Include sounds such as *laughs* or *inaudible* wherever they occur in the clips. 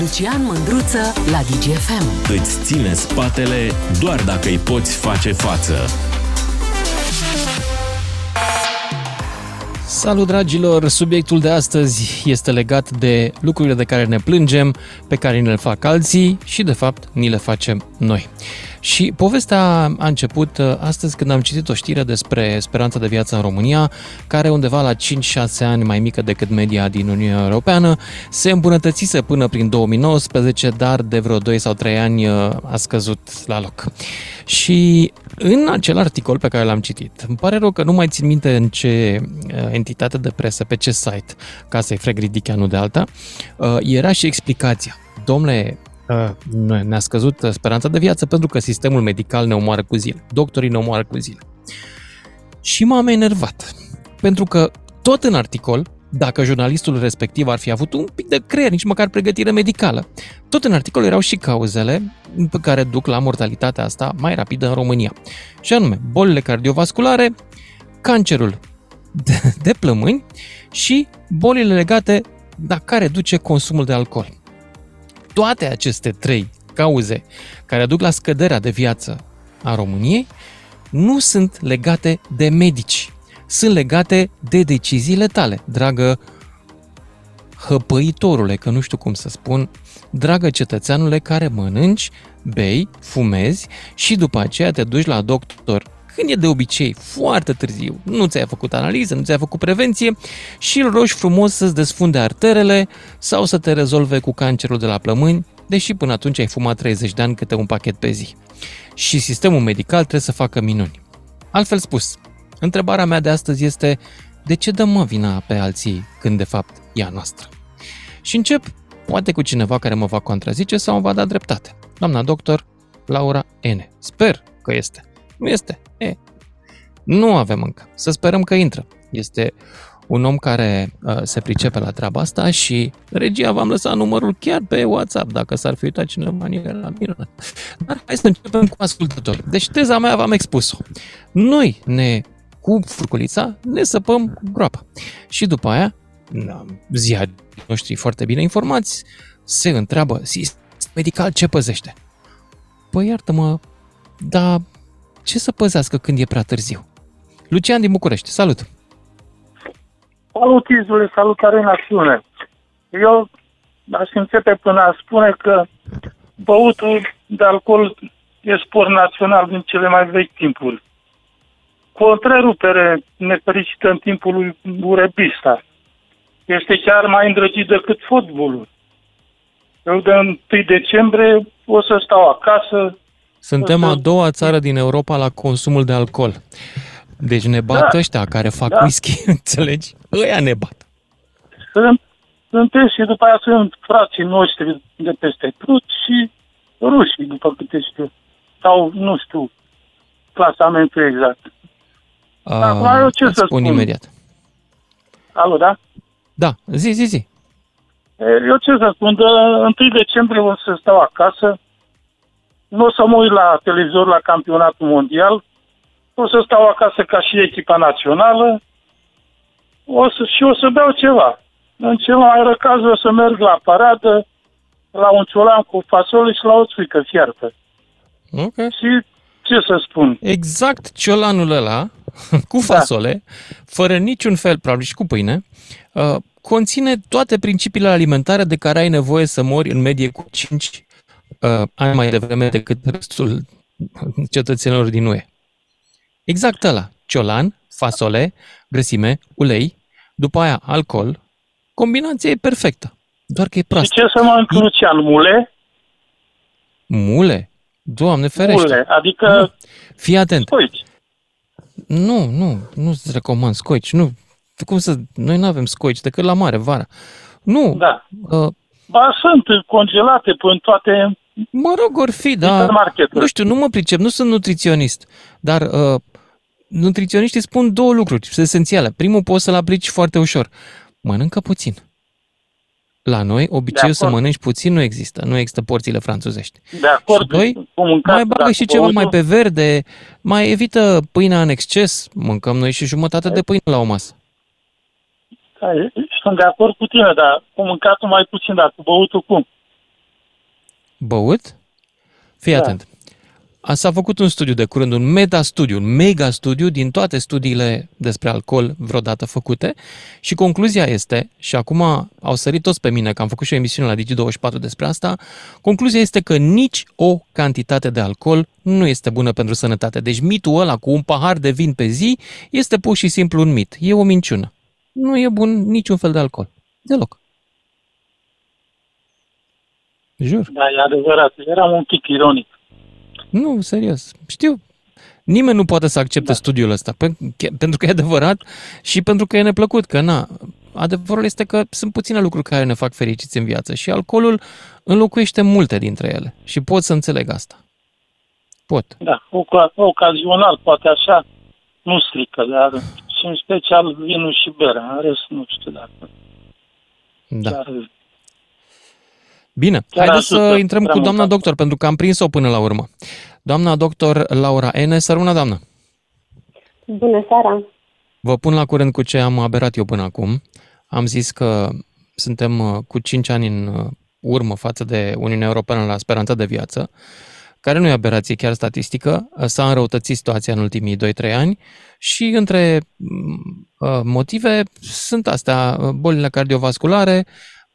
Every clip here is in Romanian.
Lucian Mândruță la DGFM. Îți ține spatele doar dacă îi poți face față. Salut dragilor! Subiectul de astăzi este legat de lucrurile de care ne plângem, pe care ni le fac alții și de fapt ni le facem noi. Și povestea a început uh, astăzi când am citit o știre despre speranța de viață în România, care undeva la 5-6 ani mai mică decât media din Uniunea Europeană, se îmbunătățise până prin 2019, dar de vreo 2 sau 3 ani uh, a scăzut la loc. Și în acel articol pe care l-am citit, îmi pare rău că nu mai țin minte în ce uh, entitate de presă, pe ce site, ca să-i freg ridichea, nu de alta, era și explicația. Domnule, ne-a scăzut speranța de viață pentru că sistemul medical ne omoară cu zile. Doctorii ne omoară cu zile. Și m-am enervat. Pentru că tot în articol, dacă jurnalistul respectiv ar fi avut un pic de creier, nici măcar pregătire medicală, tot în articol erau și cauzele pe care duc la mortalitatea asta mai rapidă în România. Și anume, bolile cardiovasculare, cancerul de, de plămâni și bolile legate la care duce consumul de alcool toate aceste trei cauze care aduc la scăderea de viață a României nu sunt legate de medici, sunt legate de deciziile tale, dragă hăpăitorule, că nu știu cum să spun, dragă cetățeanule care mănânci, bei, fumezi și după aceea te duci la doctor când e de obicei foarte târziu, nu ți-ai făcut analiză, nu ți-ai făcut prevenție și îl rogi frumos să-ți desfunde arterele sau să te rezolve cu cancerul de la plămâni, deși până atunci ai fumat 30 de ani câte un pachet pe zi. Și sistemul medical trebuie să facă minuni. Altfel spus, întrebarea mea de astăzi este de ce dăm mă vina pe alții când de fapt e a noastră? Și încep poate cu cineva care mă va contrazice sau mă va da dreptate. Doamna doctor Laura N. Sper că este. Nu este. E, nu avem încă. Să sperăm că intră. Este un om care uh, se pricepe la treaba asta și regia v-am lăsat numărul chiar pe WhatsApp, dacă s-ar fi uitat cineva în el la minunat. Dar hai să începem cu ascultători. Deci teza mea v-am expus-o. Noi ne, cu furculița, ne săpăm groapa. Și după aia, ziarii noștri foarte bine informați, se întreabă, sistem medical ce păzește? Păi iartă-mă, dar ce să păzească când e prea târziu? Lucian din București, salut! Salut, Izule, salutare națiune! Eu aș începe până a spune că băutul de alcool e sport național din cele mai vechi timpuri. Cu o întrerupere nefericită în timpul lui Urebista. Este chiar mai îndrăgit decât fotbalul. Eu de 1 decembrie o să stau acasă, suntem a doua țară din Europa la consumul de alcool. Deci ne bat da. ăștia care fac da. whisky, *laughs* înțelegi? Ăia ne bat. Sunt, sunt și după aia sunt frații noștri de peste Prut și rușii, după câte știu. Sau, nu știu, clasamentul exact. A, Acum, eu ce să spun? spun imediat. Alo, da? Da, zi, zi, zi. Eu ce să spun, de 1 decembrie o să stau acasă, nu o să mă uit la televizor la campionatul mondial, o să stau acasă ca și echipa națională o să, și o să beau ceva. În cel mai rău caz o să merg la paradă, la un ciolan cu fasole și la o țuică fiartă. Ok. Și ce să spun? Exact ciolanul ăla, *laughs* cu da. fasole, da. fără niciun fel, probabil și cu pâine, uh, conține toate principiile alimentare de care ai nevoie să mori în medie cu 5 uh, ani mai devreme decât restul cetățenilor din UE. Exact ăla. Ciolan, fasole, grăsime, ulei, după aia alcool. Combinația e perfectă. Doar că e proastă. Și ce să mă Lucian? Mule? Mule? Doamne ferește. Mule, adică... Nu. Fii atent. Scoici. Nu, nu, nu-ți recomand scoici. Nu, cum să... Noi nu avem scoici decât la mare, vara. Nu. Da. Uh, Ba, sunt congelate până toate Mă rog, or fi, da. Nu știu, nu mă pricep, nu sunt nutriționist, dar uh, nutriționiștii spun două lucruri esențiale. Primul, poți să-l aplici foarte ușor. Mănâncă puțin. La noi, obiceiul să mănânci puțin nu există. Nu există porțiile franțuzești. De acord. Și doi, mai bagă și ceva mai pe verde, mai evită pâinea în exces. Mâncăm noi și jumătate de pâine la o masă. Da, sunt de acord cu tine, dar cu mâncatul mai puțin, dar cu băutul cum? Băut? Fii da. atent. S-a făcut un studiu de curând, un meta-studiu, un mega-studiu din toate studiile despre alcool vreodată făcute și concluzia este, și acum au sărit toți pe mine, că am făcut și o emisiune la Digi24 despre asta, concluzia este că nici o cantitate de alcool nu este bună pentru sănătate. Deci mitul ăla cu un pahar de vin pe zi este pur și simplu un mit. E o minciună. Nu e bun niciun fel de alcool. Deloc. Jur. Da, e adevărat. Era un pic ironic. Nu, serios. Știu. Nimeni nu poate să accepte da. studiul ăsta, pentru că e adevărat și pentru că e neplăcut, că na, adevărul este că sunt puține lucruri care ne fac fericiți în viață și alcoolul înlocuiește multe dintre ele și pot să înțeleg asta. Pot. Da, ocazional, poate așa, nu strică, dar și în special vinul și berea, în rest nu știu dacă. Da. Chiar Bine, Chiar haideți să intrăm cu doamna doctor, pentru că am prins-o până la urmă. Doamna doctor Laura Ene, sărună doamnă! Bună seara! Vă pun la curent cu ce am aberat eu până acum. Am zis că suntem uh, cu 5 ani în uh, urmă față de Uniunea Europeană la speranța de viață, care nu e aberație chiar statistică, s-a înrăutățit situația în ultimii 2-3 ani și între mm, uh, motive sunt astea, bolile cardiovasculare,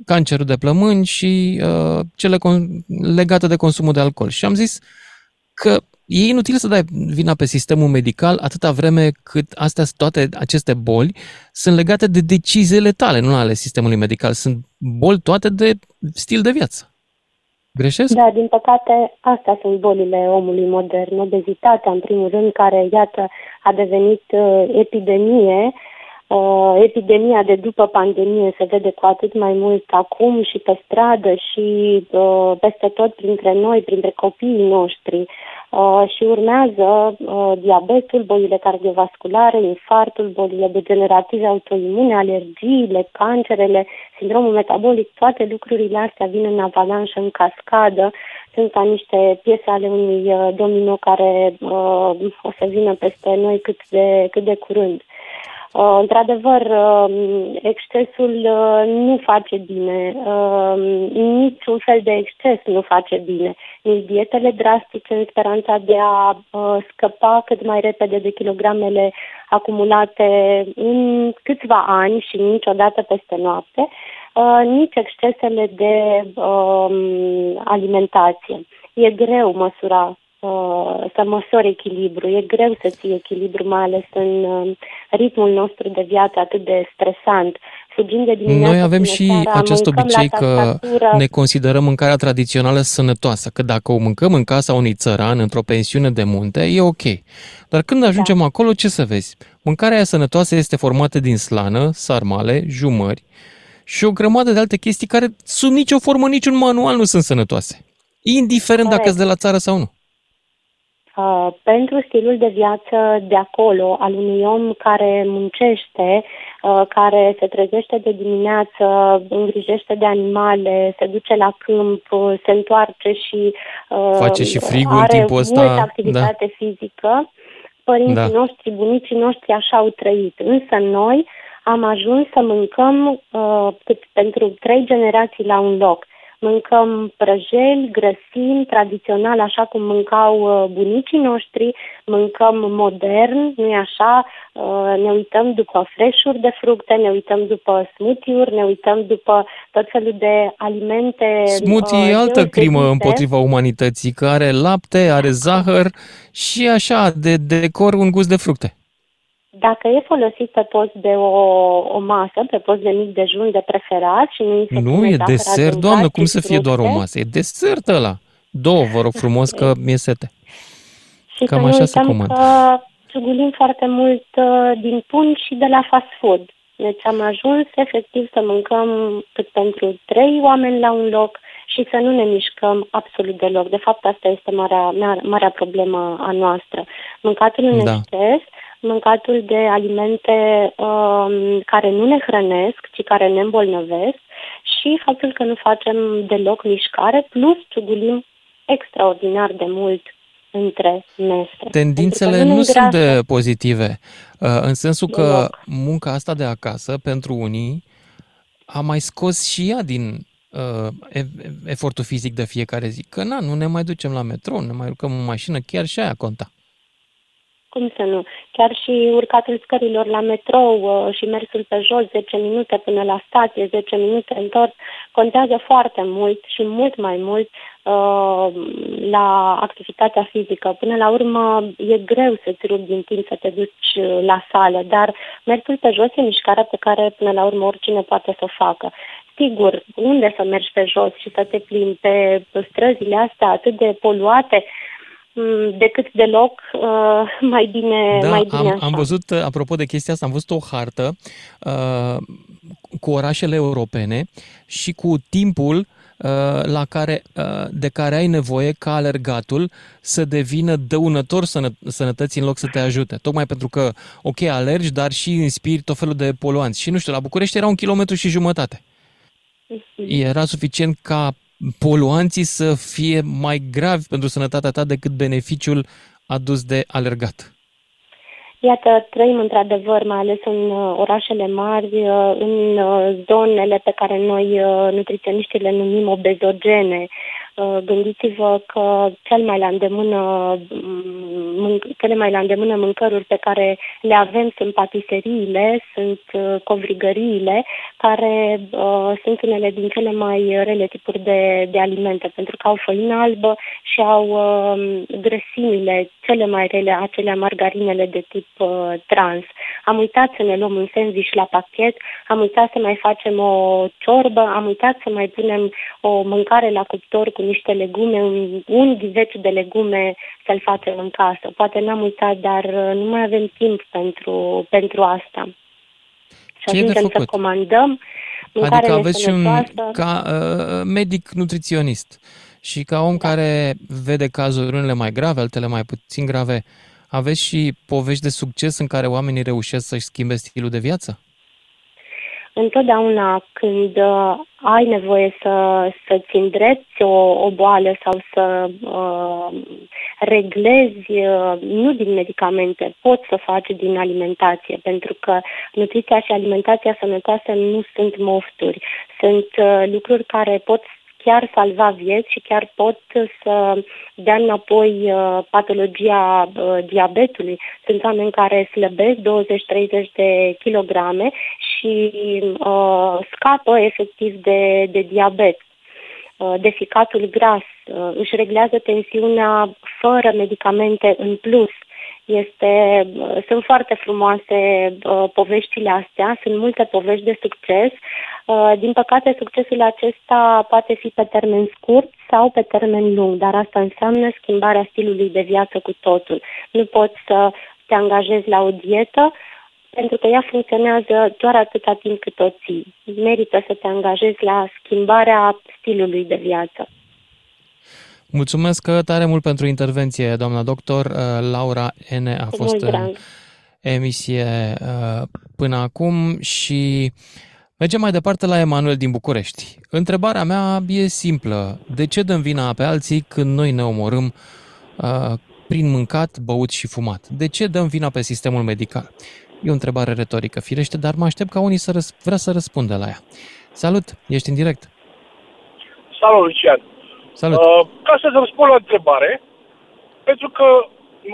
cancerul de plămâni și uh, cele con- legate de consumul de alcool. Și am zis că e inutil să dai vina pe sistemul medical atâta vreme cât astea, toate aceste boli sunt legate de deciziile tale, nu ale sistemului medical. Sunt boli toate de stil de viață. Greșesc? Da, din păcate, astea sunt bolile omului modern. Obezitatea, în primul rând, care, iată, a devenit uh, epidemie Uh, epidemia de după pandemie se vede cu atât mai mult acum și pe stradă și uh, peste tot printre noi, printre copiii noștri. Uh, și urmează uh, diabetul, bolile cardiovasculare, infartul, bolile degenerative autoimune, alergiile, cancerele, sindromul metabolic, toate lucrurile astea vin în avalanșă, în cascadă, sunt ca niște piese ale unui uh, domino care uh, o să vină peste noi cât de, cât de curând. Uh, într-adevăr, uh, excesul uh, nu face bine, uh, niciun fel de exces nu face bine, nici dietele drastice în speranța de a uh, scăpa cât mai repede de kilogramele acumulate în câțiva ani și niciodată peste noapte, uh, nici excesele de uh, alimentație. E greu măsura Uh, să măsori echilibru. E greu să ții echilibru, mai ales în uh, ritmul nostru de viață atât de stresant. Fugind de dimineața Noi avem și seara, acest obicei că ne considerăm mâncarea tradițională sănătoasă, că dacă o mâncăm în casa unui țăran, într-o pensiune de munte, e ok. Dar când ajungem da. acolo, ce să vezi? Mâncarea aia sănătoasă este formată din slană, sarmale, jumări și o grămadă de alte chestii care sub nicio formă, niciun manual nu sunt sănătoase. Indiferent Corect. dacă sunt de la țară sau nu. Uh, pentru stilul de viață de acolo, al unui om care muncește, uh, care se trezește de dimineață, îngrijește de animale, se duce la câmp, se întoarce și uh, face și frigul are timpul ăsta. multă activitate da. fizică. Părinții da. noștri, bunicii noștri așa au trăit. Însă noi am ajuns să mâncăm uh, pentru trei generații la un loc mâncăm prăjeli, grăsimi, tradițional, așa cum mâncau uh, bunicii noștri, mâncăm modern, nu e așa, uh, ne uităm după freșuri de fructe, ne uităm după smoothie-uri, ne uităm după tot felul de alimente. Smoothie e uh, altă crimă împotriva umanității, care are lapte, are zahăr și așa, de decor un gust de fructe. Dacă e folosit pe post de o, o masă, pe post de mic dejun de preferat și nu se Nu, e desert, doamnă, cum să fie doar o masă? E desert ăla. Două, vă rog frumos, că mi-e sete. Și Cam așa se comandă. că ciugulim foarte mult uh, din pun și de la fast food. Deci am ajuns efectiv să mâncăm cât pentru trei oameni la un loc și să nu ne mișcăm absolut deloc. De fapt, asta este marea, marea problemă a noastră. Mâncatul în da. exces mâncatul de alimente um, care nu ne hrănesc, ci care ne îmbolnăvesc și faptul că nu facem deloc mișcare, plus ciugulim extraordinar de mult între mese. Tendințele nu, nu sunt de pozitive, uh, în sensul că deloc. munca asta de acasă, pentru unii, a mai scos și ea din uh, efortul fizic de fiecare zi. Că na, nu ne mai ducem la metro, ne mai urcăm în mașină, chiar și aia conta. Cum să nu? Chiar și urcatul scărilor la metrou uh, și mersul pe jos 10 minute până la stație, 10 minute întors, contează foarte mult și mult mai mult uh, la activitatea fizică. Până la urmă e greu să-ți rupi din timp să te duci uh, la sală, dar mersul pe jos e mișcarea pe care până la urmă oricine poate să o facă. Sigur, unde să mergi pe jos și să te plimbi pe străzile astea atât de poluate, Mm, decât deloc, uh, mai bine, da, mai bine am, așa. am văzut, uh, apropo de chestia asta, am văzut o hartă uh, cu orașele europene și cu timpul uh, la care, uh, de care ai nevoie ca alergatul să devină dăunător sănă, sănătății în loc să te ajute. Tocmai pentru că, ok, alergi, dar și inspiri tot felul de poluanți. Și nu știu, la București era un kilometru și jumătate. Mhm. Era suficient ca poluanții să fie mai gravi pentru sănătatea ta decât beneficiul adus de alergat. Iată, trăim într-adevăr, mai ales în uh, orașele mari, uh, în uh, zonele pe care noi, nutriționiștii, le numim obezogene, Uh, gândiți-vă că cel mai la îndemână, mm, cele mai la îndemână mâncăruri pe care le avem sunt patiseriile, sunt uh, covrigăriile, care uh, sunt unele din cele mai rele tipuri de, de alimente, pentru că au făină albă și au uh, grăsimile cele mai rele, acelea margarinele de tip uh, trans. Am uitat să ne luăm un sandwich la pachet, am uitat să mai facem o ciorbă, am uitat să mai punem o mâncare la cuptor cu niște legume, un, un ghiveci de legume să-l facem în casă. Poate n-am uitat, dar uh, nu mai avem timp pentru, pentru asta. Și Ce ajungem să comandăm Adică aveți și un ca uh, medic nutriționist și ca om da. care vede cazuri unele mai grave, altele mai puțin grave, aveți și povești de succes în care oamenii reușesc să-și schimbe stilul de viață? Întotdeauna când uh, ai nevoie să, să-ți îndrepti o, o boală sau să uh, reglezi, uh, nu din medicamente, poți să faci din alimentație, pentru că nutriția și alimentația sănătoasă nu sunt mofturi, sunt uh, lucruri care pot chiar salva vieți și chiar pot să dea înapoi uh, patologia uh, diabetului. Sunt oameni care slăbesc 20-30 de kilograme și uh, scapă efectiv de, de diabet uh, de ficatul gras, uh, își reglează tensiunea fără medicamente în plus. Este, sunt foarte frumoase uh, poveștile astea, sunt multe povești de succes. Uh, din păcate, succesul acesta poate fi pe termen scurt sau pe termen lung, dar asta înseamnă schimbarea stilului de viață cu totul. Nu poți să te angajezi la o dietă, pentru că ea funcționează doar atâta timp cât o ții. Merită să te angajezi la schimbarea stilului de viață. Mulțumesc tare mult pentru intervenție, doamna doctor. Uh, Laura N. a Cu fost în emisie uh, până acum și mergem mai departe la Emanuel din București. Întrebarea mea e simplă. De ce dăm vina pe alții când noi ne omorâm uh, prin mâncat, băut și fumat? De ce dăm vina pe sistemul medical? E o întrebare retorică, firește, dar mă aștept ca unii să răs- vrea să răspundă la ea. Salut, ești în direct. Salut, Lucian. Salut. Uh, ca să răspund la întrebare, pentru că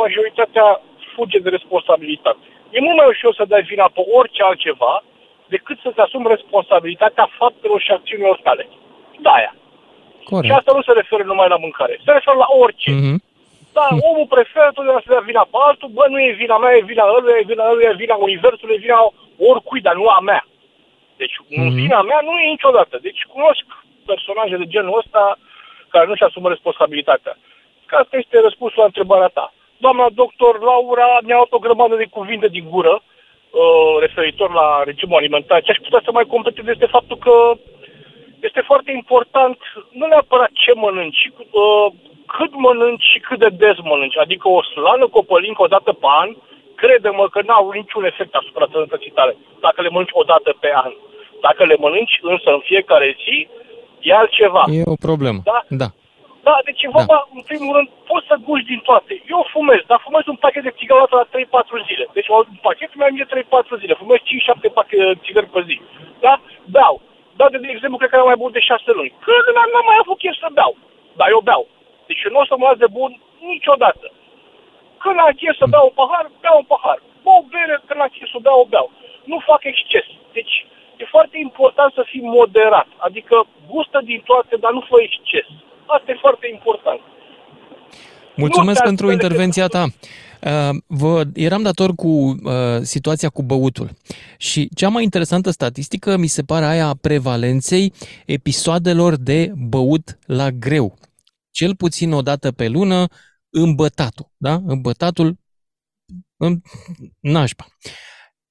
majoritatea fuge de responsabilitate. E mult mai ușor să dai vina pe orice altceva decât să-ți asumi responsabilitatea faptelor și acțiunilor tale. Da, aia. Corect. Și asta nu se referă numai la mâncare. Se referă la orice. Mm-hmm. Da, omul preferă totdeauna să dea vina pe altul, bă, nu e vina mea, e vina ăluia, e vina ăluia, e vina universului, e vina oricui, dar nu a mea. Deci, mm-hmm. vina mea nu e niciodată. Deci, cunosc personaje de genul ăsta care nu-și asumă responsabilitatea. Că asta este răspunsul la întrebarea ta. Doamna doctor Laura mi-a luat o grămadă de cuvinte din gură uh, referitor la regimul alimentar. Ce aș putea să mai completez este faptul că este foarte important nu neapărat ce mănânci, uh, cât mănânci și cât de des mănânci. Adică o slană copălincă o dată pe an, crede-mă că n-au niciun efect asupra sănătății tale, dacă le mănânci o dată pe an. Dacă le mănânci însă în fiecare zi, e altceva. E o problemă. Da? Da. Da, deci e vorba, da. în primul rând, poți să guși din toate. Eu fumez, dar fumez un pachet de țigări la 3-4 zile. Deci un pachet mi-a 3-4 zile. Fumez 5-7 pachete de țigări pe zi. Da? Beau. Dar de, de exemplu, cred că era mai bun de șase luni. Că n-am mai avut chef să beau. Dar eu beau. Deci nu o să mă las de bun niciodată. Când am chef să beau un pahar, beau un pahar. Bă, o bere, când am chef să beau, o beau. Nu fac exces. Deci e foarte important să fii moderat. Adică gustă din toate, dar nu fă exces. Asta e foarte important. Mulțumesc pentru intervenția ta. Uh, vă eram dator cu uh, situația cu băutul și cea mai interesantă statistică mi se pare aia a prevalenței episoadelor de băut la greu. Cel puțin o dată pe lună, îmbătatul, da? Îmbătatul în nașpa.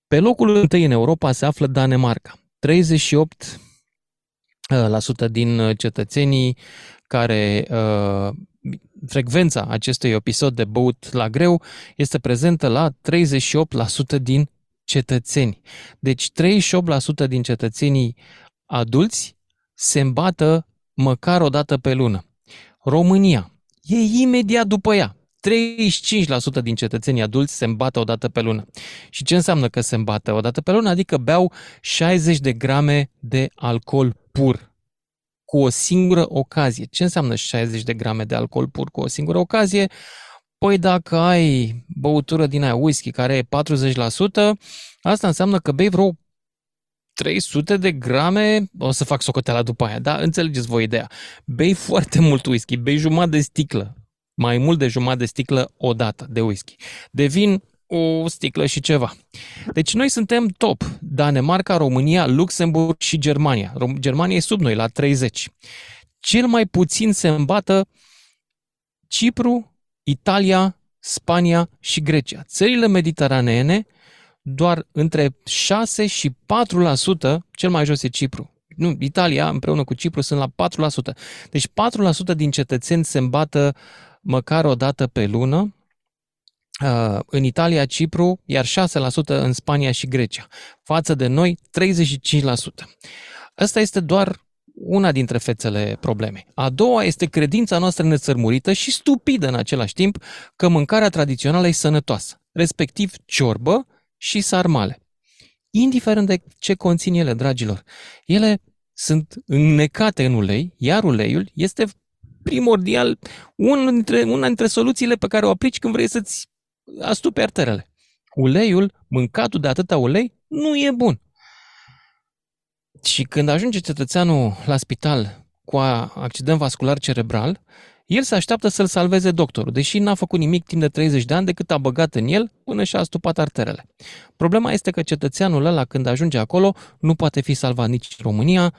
Pe locul întâi în Europa se află Danemarca. 38 uh, la sută din cetățenii care uh, frecvența acestui episod de băut la greu este prezentă la 38% din cetățeni. Deci 38% din cetățenii adulți se îmbată măcar o dată pe lună. România e imediat după ea. 35% din cetățenii adulți se îmbată o dată pe lună. Și ce înseamnă că se îmbată o dată pe lună? Adică beau 60 de grame de alcool pur cu o singură ocazie. Ce înseamnă 60 de grame de alcool pur cu o singură ocazie? Păi dacă ai băutură din aia whisky care e 40%, asta înseamnă că bei vreo 300 de grame, o să fac socoteala după aia, da? Înțelegeți voi ideea. Bei foarte mult whisky, bei jumătate de sticlă, mai mult de jumătate de sticlă o dată de whisky. De vin, o sticlă și ceva. Deci noi suntem top. Danemarca, România, Luxemburg și Germania. Germania e sub noi, la 30. Cel mai puțin se îmbată Cipru, Italia, Spania și Grecia. Țările mediteraneene, doar între 6 și 4%, cel mai jos e Cipru. Nu, Italia împreună cu Cipru sunt la 4%. Deci 4% din cetățeni se îmbată măcar o dată pe lună, Uh, în Italia, Cipru, iar 6% în Spania și Grecia, față de noi 35%. Asta este doar una dintre fețele problemei. A doua este credința noastră nețărmurită și stupidă în același timp că mâncarea tradițională e sănătoasă, respectiv ciorbă și sarmale. Indiferent de ce conțin ele, dragilor, ele sunt înnecate în ulei, iar uleiul este primordial una dintre, una dintre soluțiile pe care o aplici când vrei să-ți astupe arterele. Uleiul, mâncatul de atâta ulei, nu e bun. Și când ajunge cetățeanul la spital cu accident vascular cerebral, el se așteaptă să-l salveze doctorul, deși n-a făcut nimic timp de 30 de ani decât a băgat în el până și-a astupat arterele. Problema este că cetățeanul ăla, când ajunge acolo, nu poate fi salvat nici în România,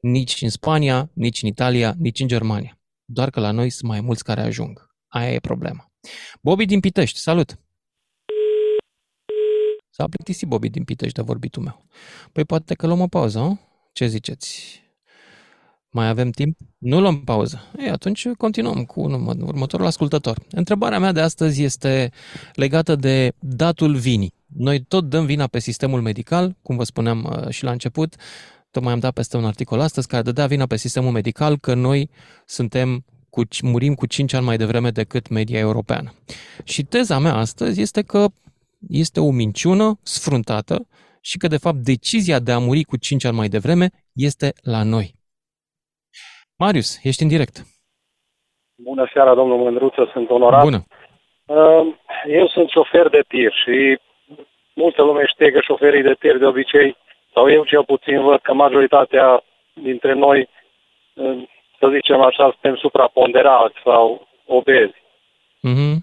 nici în Spania, nici în Italia, nici în Germania. Doar că la noi sunt mai mulți care ajung. Aia e problema. Bobby din Pitești, salut! S-a plictisit Bobby din Pitești de vorbitul meu. Păi poate că luăm o pauză, nu? Ce ziceți? Mai avem timp? Nu luăm pauză. Ei, atunci continuăm cu următorul ascultător. Întrebarea mea de astăzi este legată de datul vinii. Noi tot dăm vina pe sistemul medical, cum vă spuneam uh, și la început, tocmai am dat peste un articol astăzi care dădea vina pe sistemul medical că noi suntem cu, murim cu 5 ani mai devreme decât media europeană. Și teza mea astăzi este că este o minciună sfruntată și că, de fapt, decizia de a muri cu 5 ani mai devreme este la noi. Marius, ești în direct. Bună seara, domnul Mândruță, sunt onorat. Bună. Ehm, eu sunt șofer de tir și multă lume știe că șoferii de tir de obicei, sau eu cel puțin văd că majoritatea dintre noi ehm, să zicem așa, suntem supraponderați sau obezi. Mm-hmm.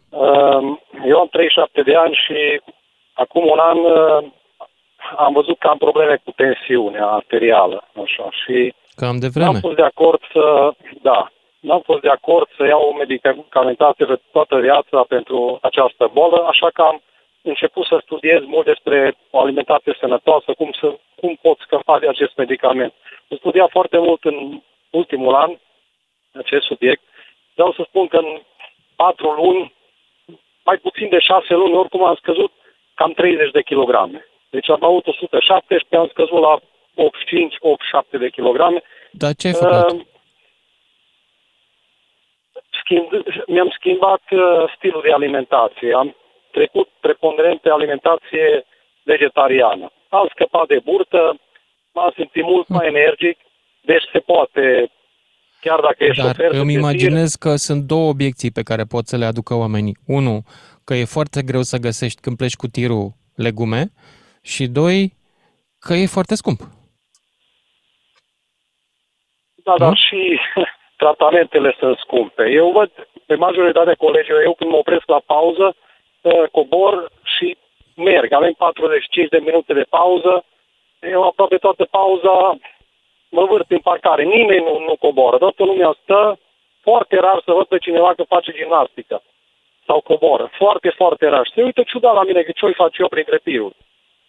Eu am 37 de ani și acum un an uh, am văzut că am probleme cu tensiunea arterială, așa, și Cam de vreme. am fost de acord să, da, n-am fost de acord să iau o medicamentație de toată viața pentru această bolă, așa că am început să studiez mult despre o alimentație sănătoasă, cum, să, cum pot scăpa de acest medicament. Am studiat foarte mult în ultimul an acest subiect. Vreau să spun că în patru luni, mai puțin de șase luni, oricum am scăzut cam 30 de kilograme. Deci am avut 117, am scăzut la 85-87 de kilograme. Dar ce ai făcut? Uh, schimb, mi-am schimbat uh, stilul de alimentație. Am trecut preponderent pe alimentație vegetariană. Am scăpat de burtă, m-am simțit mult mai energic, deci se poate, chiar dacă e Dar șofer... îmi imaginez că sunt două obiecții pe care pot să le aducă oamenii. Unu, că e foarte greu să găsești când pleci cu tirul legume și doi, că e foarte scump. Da, dar și *laughs* tratamentele sunt scumpe. Eu văd pe majoritatea colegilor, eu când mă opresc la pauză, uh, cobor și merg. Avem 45 de minute de pauză. Eu aproape toată pauza mă vârt în parcare. Nimeni nu, nu coboară. Toată lumea stă. Foarte rar să văd pe cineva că face gimnastică sau coboră. Foarte, foarte rar. Și se uită ciudat la mine că ce-o fac eu printre tiruri.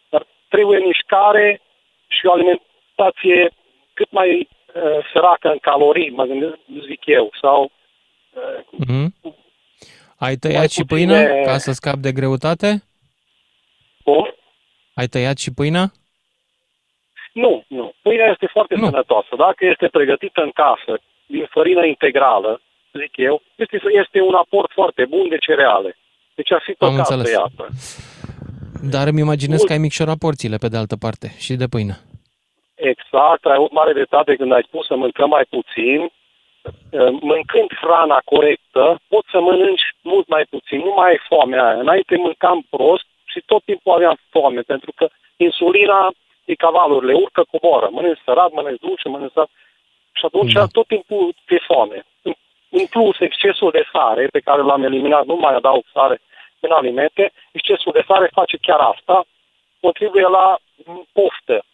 Dar trebuie mișcare și o alimentație cât mai uh, săracă în calorii, mă gândesc, zic eu, sau... Uh, mm-hmm. Ai tăiat și puține... pâină ca să scapi de greutate? Cum? Ai tăiat și pâinea? Nu, nu. Pâinea este foarte nu. sănătoasă. Dacă este pregătită în casă, din fărină integrală, zic eu, este, este un aport foarte bun de cereale. Deci ar fi păcat să iată. Dar îmi imaginez Mult. că ai micșorat porțiile pe de altă parte și de pâine. Exact, ai avut mare dreptate când ai spus să mâncăm mai puțin. Mâncând hrana corectă, poți să mănânci mult mai puțin, nu mai ai foamea aia. Înainte mâncam prost și tot timpul aveam foame, pentru că insulina e cavalurile, urcă, coboară, mănânci sărat, mănânci dulce, mănânci sărat. Și atunci da. tot timpul te foame. În plus, excesul de sare, pe care l-am eliminat, nu mai adaug sare în alimente, excesul de sare face chiar asta, contribuie la poftă.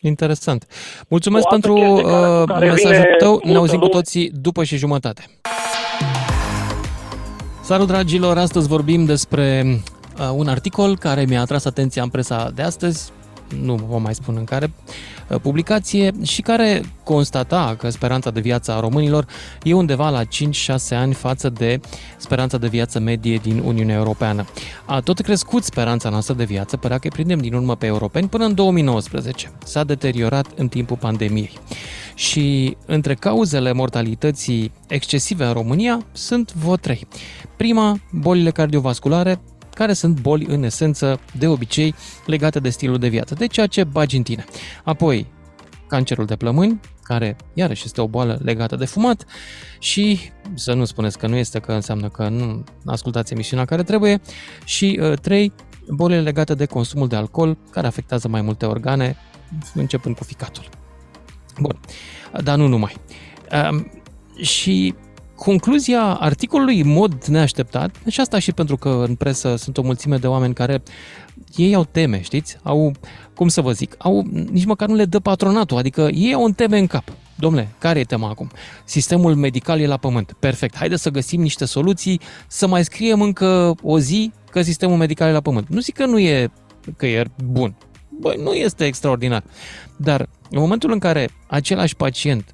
Interesant. Mulțumesc pentru uh, mesajul tău. Ne auzim cu toții după și jumătate. Salut, dragilor! Astăzi vorbim despre uh, un articol care mi-a atras atenția în presa de astăzi nu vă mai spun în care uh, publicație, și care constata că speranța de viață a românilor e undeva la 5-6 ani față de speranța de viață medie din Uniunea Europeană. A tot crescut speranța noastră de viață, părea că îi prindem din urmă pe europeni până în 2019. S-a deteriorat în timpul pandemiei. Și între cauzele mortalității excesive în România sunt vă trei. Prima, bolile cardiovasculare, care sunt boli în esență, de obicei, legate de stilul de viață, de ceea ce bagi în tine. Apoi, cancerul de plămâni, care iarăși este o boală legată de fumat și să nu spuneți că nu este, că înseamnă că nu ascultați emisiunea care trebuie și uh, trei, bolile legate de consumul de alcool, care afectează mai multe organe, începând cu ficatul. Bun, dar nu numai. Uh, și concluzia articolului, în mod neașteptat, și asta și pentru că în presă sunt o mulțime de oameni care ei au teme, știți? Au, cum să vă zic, au, nici măcar nu le dă patronatul, adică ei au un teme în cap. Domnule, care e tema acum? Sistemul medical e la pământ. Perfect. Haide să găsim niște soluții, să mai scriem încă o zi că sistemul medical e la pământ. Nu zic că nu e că e bun. Băi, nu este extraordinar. Dar în momentul în care același pacient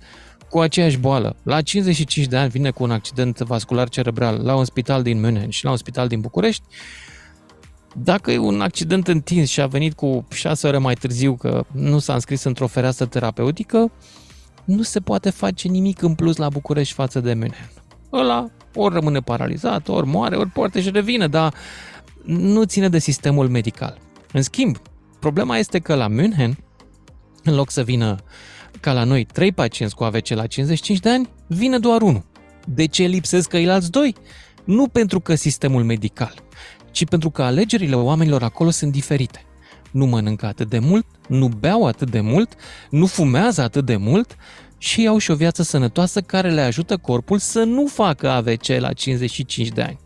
cu aceeași boală, la 55 de ani vine cu un accident vascular cerebral la un spital din München și la un spital din București, dacă e un accident întins și a venit cu 6 ore mai târziu că nu s-a înscris într-o fereastră terapeutică, nu se poate face nimic în plus la București față de München. Ăla ori rămâne paralizat, ori moare, ori poate și revine, dar nu ține de sistemul medical. În schimb, problema este că la München, în loc să vină ca la noi trei pacienți cu AVC la 55 de ani, vine doar unul. De ce lipsesc ceilalți doi? Nu pentru că sistemul medical, ci pentru că alegerile oamenilor acolo sunt diferite. Nu mănâncă atât de mult, nu beau atât de mult, nu fumează atât de mult și au și o viață sănătoasă care le ajută corpul să nu facă AVC la 55 de ani.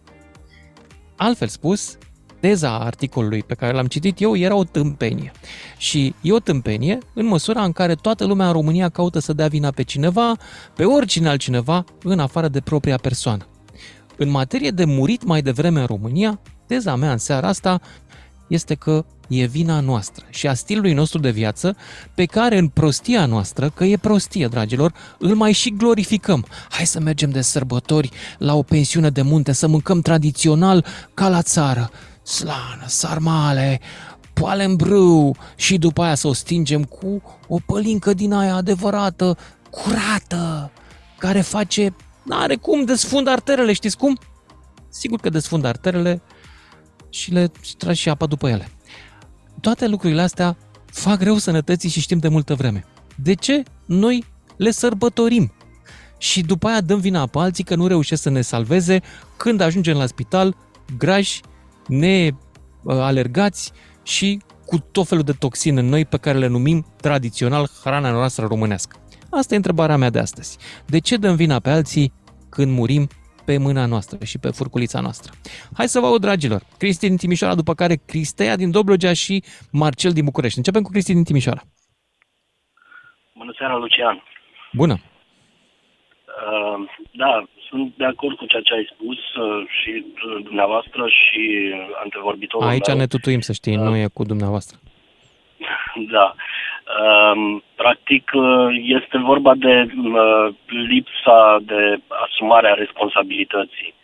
Altfel spus, teza articolului pe care l-am citit eu era o tâmpenie. Și e o tâmpenie în măsura în care toată lumea în România caută să dea vina pe cineva, pe oricine altcineva, în afară de propria persoană. În materie de murit mai devreme în România, teza mea în seara asta este că e vina noastră și a stilului nostru de viață pe care în prostia noastră, că e prostie, dragilor, îl mai și glorificăm. Hai să mergem de sărbători la o pensiune de munte, să mâncăm tradițional ca la țară, slană, sarmale, poale în brâu și după aia să o stingem cu o pălincă din aia adevărată, curată, care face, n-are cum, desfund arterele, știți cum? Sigur că desfund arterele și le tragi și apa după ele. Toate lucrurile astea fac rău sănătății și știm de multă vreme. De ce noi le sărbătorim? Și după aia dăm vina pe alții că nu reușesc să ne salveze când ajungem la spital grași, nealergați și cu tot felul de toxine în noi pe care le numim tradițional hrana noastră românească. Asta e întrebarea mea de astăzi. De ce dăm vina pe alții când murim pe mâna noastră și pe furculița noastră. Hai să vă aud, dragilor. Cristi din Timișoara, după care Cristea din Dobrogea și Marcel din București. Începem cu Cristi din Timișoara. Bună seara, Lucian. Bună. Uh, da, sunt de acord cu ceea ce ai spus uh, și uh, dumneavoastră și antevorbitorul Aici meu. ne tutuim, să știi, uh, nu e cu dumneavoastră. *laughs* Da. Um, practic, uh, este vorba de uh, lipsa de asumare a responsabilității.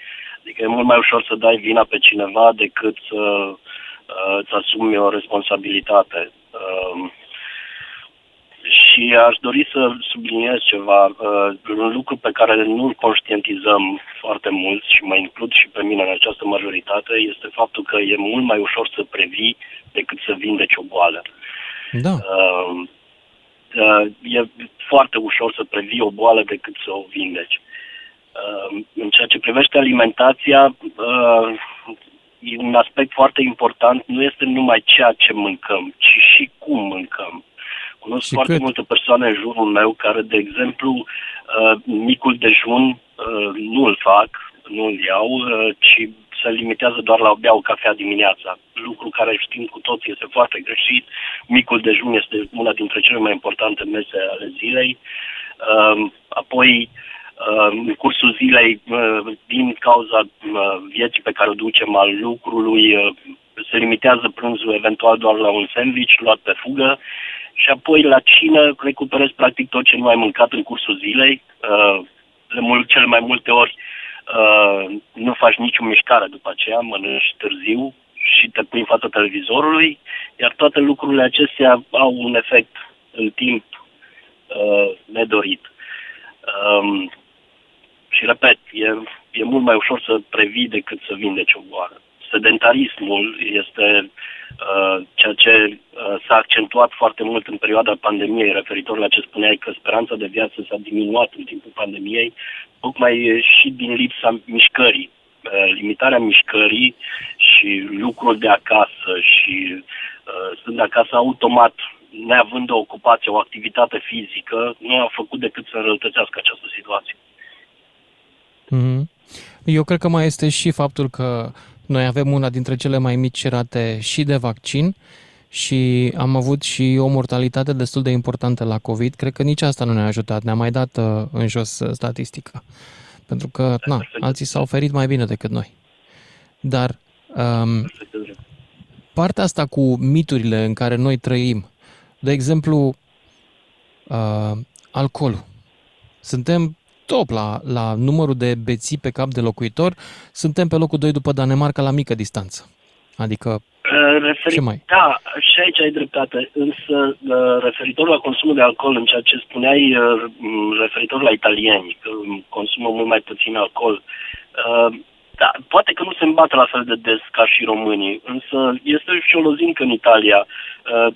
Adică e mult mai ușor să dai vina pe cineva decât să uh, îți asumi o responsabilitate. Um, și aș dori să subliniez ceva, un lucru pe care nu-l conștientizăm foarte mult și mă includ și pe mine în această majoritate, este faptul că e mult mai ușor să previi decât să vindeci o boală. Da. Uh, uh, e foarte ușor să previi o boală decât să o vindeci. Uh, în ceea ce privește alimentația, uh, e un aspect foarte important, nu este numai ceea ce mâncăm, ci și cum mâncăm. Cunosc și foarte cât? multe persoane în jurul meu care, de exemplu, uh, micul dejun uh, nu îl fac, nu îl iau, uh, ci se limitează doar la bea o cafea dimineața, lucru care știm cu toții este foarte greșit. Micul dejun este una dintre cele mai importante mese ale zilei. Um, apoi, um, în cursul zilei, uh, din cauza uh, vieții pe care o ducem al lucrului, uh, se limitează prânzul eventual doar la un sandwich luat pe fugă și apoi la cină recuperez practic tot ce nu ai mâncat în cursul zilei. De mult, cele mai multe ori Uh, nu faci nicio mișcare după aceea, mănânci târziu și te pui în fața televizorului, iar toate lucrurile acestea au un efect în timp uh, nedorit. Um, și repet, e, e mult mai ușor să previi decât să vindeci o boală. Sedentarismul este uh, ceea ce uh, s-a accentuat foarte mult în perioada pandemiei, referitor la ce spuneai că speranța de viață s-a diminuat în timpul pandemiei, tocmai și din lipsa mișcării. Uh, limitarea mișcării și lucrul de acasă și uh, stând de acasă automat, neavând o ocupație, o activitate fizică, nu a făcut decât să înrăutățească această situație. Mm-hmm. Eu cred că mai este și faptul că noi avem una dintre cele mai mici rate și de vaccin și am avut și o mortalitate destul de importantă la COVID. Cred că nici asta nu ne-a ajutat. Ne-a mai dat uh, în jos uh, statistica. Pentru că, na, alții s-au oferit mai bine decât noi. Dar um, partea asta cu miturile în care noi trăim, de exemplu, uh, alcoolul. Suntem top la, la numărul de beții pe cap de locuitor, suntem pe locul 2 după Danemarca la mică distanță. Adică Uh, referi... Ce mai? Da, și aici ai dreptate, însă uh, referitor la consumul de alcool, în ceea ce spuneai uh, referitor la italieni, că consumă mult mai puțin alcool, da, poate că nu se îmbată la fel de des ca și românii, însă este și o lozincă în Italia.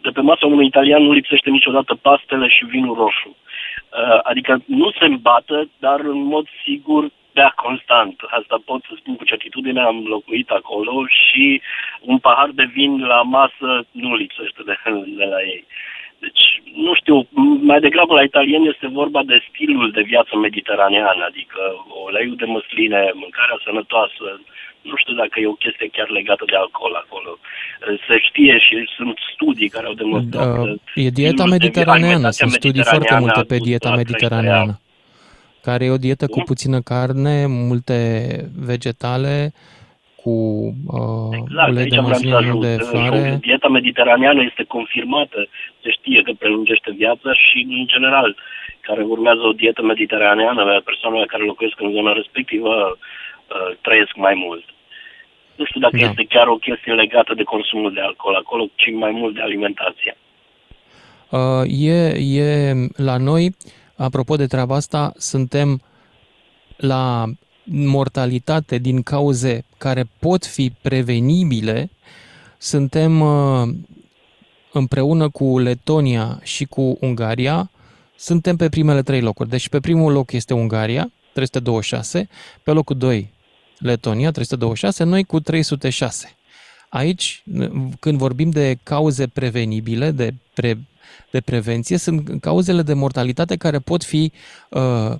De pe masa unui italian nu lipsește niciodată pastele și vinul roșu. Adică nu se îmbată, dar în mod sigur bea constant. Asta pot să spun cu certitudine, am locuit acolo și un pahar de vin la masă nu lipsește de, *laughs* de la ei. Deci, nu știu, mai degrabă la italieni este vorba de stilul de viață mediteranean, adică uleiul de măsline, mâncarea sănătoasă, nu știu dacă e o chestie chiar legată de alcool acolo. Se știe și sunt studii care au demonstrat da, E dieta mediteraneană, sunt studii foarte multe pe dieta mediteraneană care e o dietă cu puțină carne, multe vegetale, cu uh, exact, ulei de măsline, de floare. Dieta mediteraneană este confirmată, se știe că prelungește viața și, în general, care urmează o dietă mediteraneană, persoanele care locuiesc în zona respectivă uh, trăiesc mai mult. Nu știu dacă da. este chiar o chestie legată de consumul de alcool acolo, ci mai mult de alimentație. Uh, e, e la noi uh, apropo de treaba asta, suntem la mortalitate din cauze care pot fi prevenibile, suntem uh, împreună cu Letonia și cu Ungaria, suntem pe primele trei locuri. Deci pe primul loc este Ungaria, 326, pe locul 2 Letonia, 326, noi cu 306. Aici, când vorbim de cauze prevenibile, de, pre, de prevenție, sunt cauzele de mortalitate care pot fi, uh,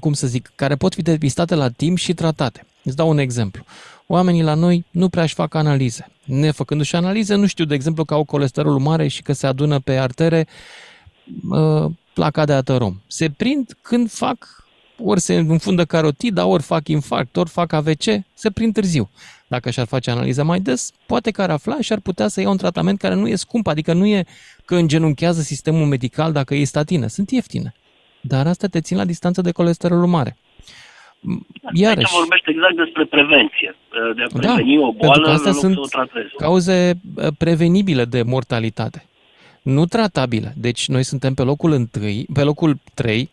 cum să zic, care pot fi depistate la timp și tratate. Îți dau un exemplu. Oamenii la noi nu prea își fac analize. Nefăcându-și analize, nu știu, de exemplu, că au colesterol mare și că se adună pe artere uh, placa de aterom. Se prind când fac, ori se înfundă carotida, ori fac infarct, ori fac AVC, se prind târziu. Dacă și-ar face analiza mai des, poate că ar afla și ar putea să ia un tratament care nu e scump, adică nu e că îngenunchează sistemul medical dacă e statină, sunt ieftine. Dar asta te țin la distanță de colesterolul mare. Iarăși. Aici vorbește exact despre prevenție. De a da, preveni da, o boală că astea sunt cauze uh, prevenibile de mortalitate. Nu tratabile. Deci noi suntem pe locul întâi, pe locul 3,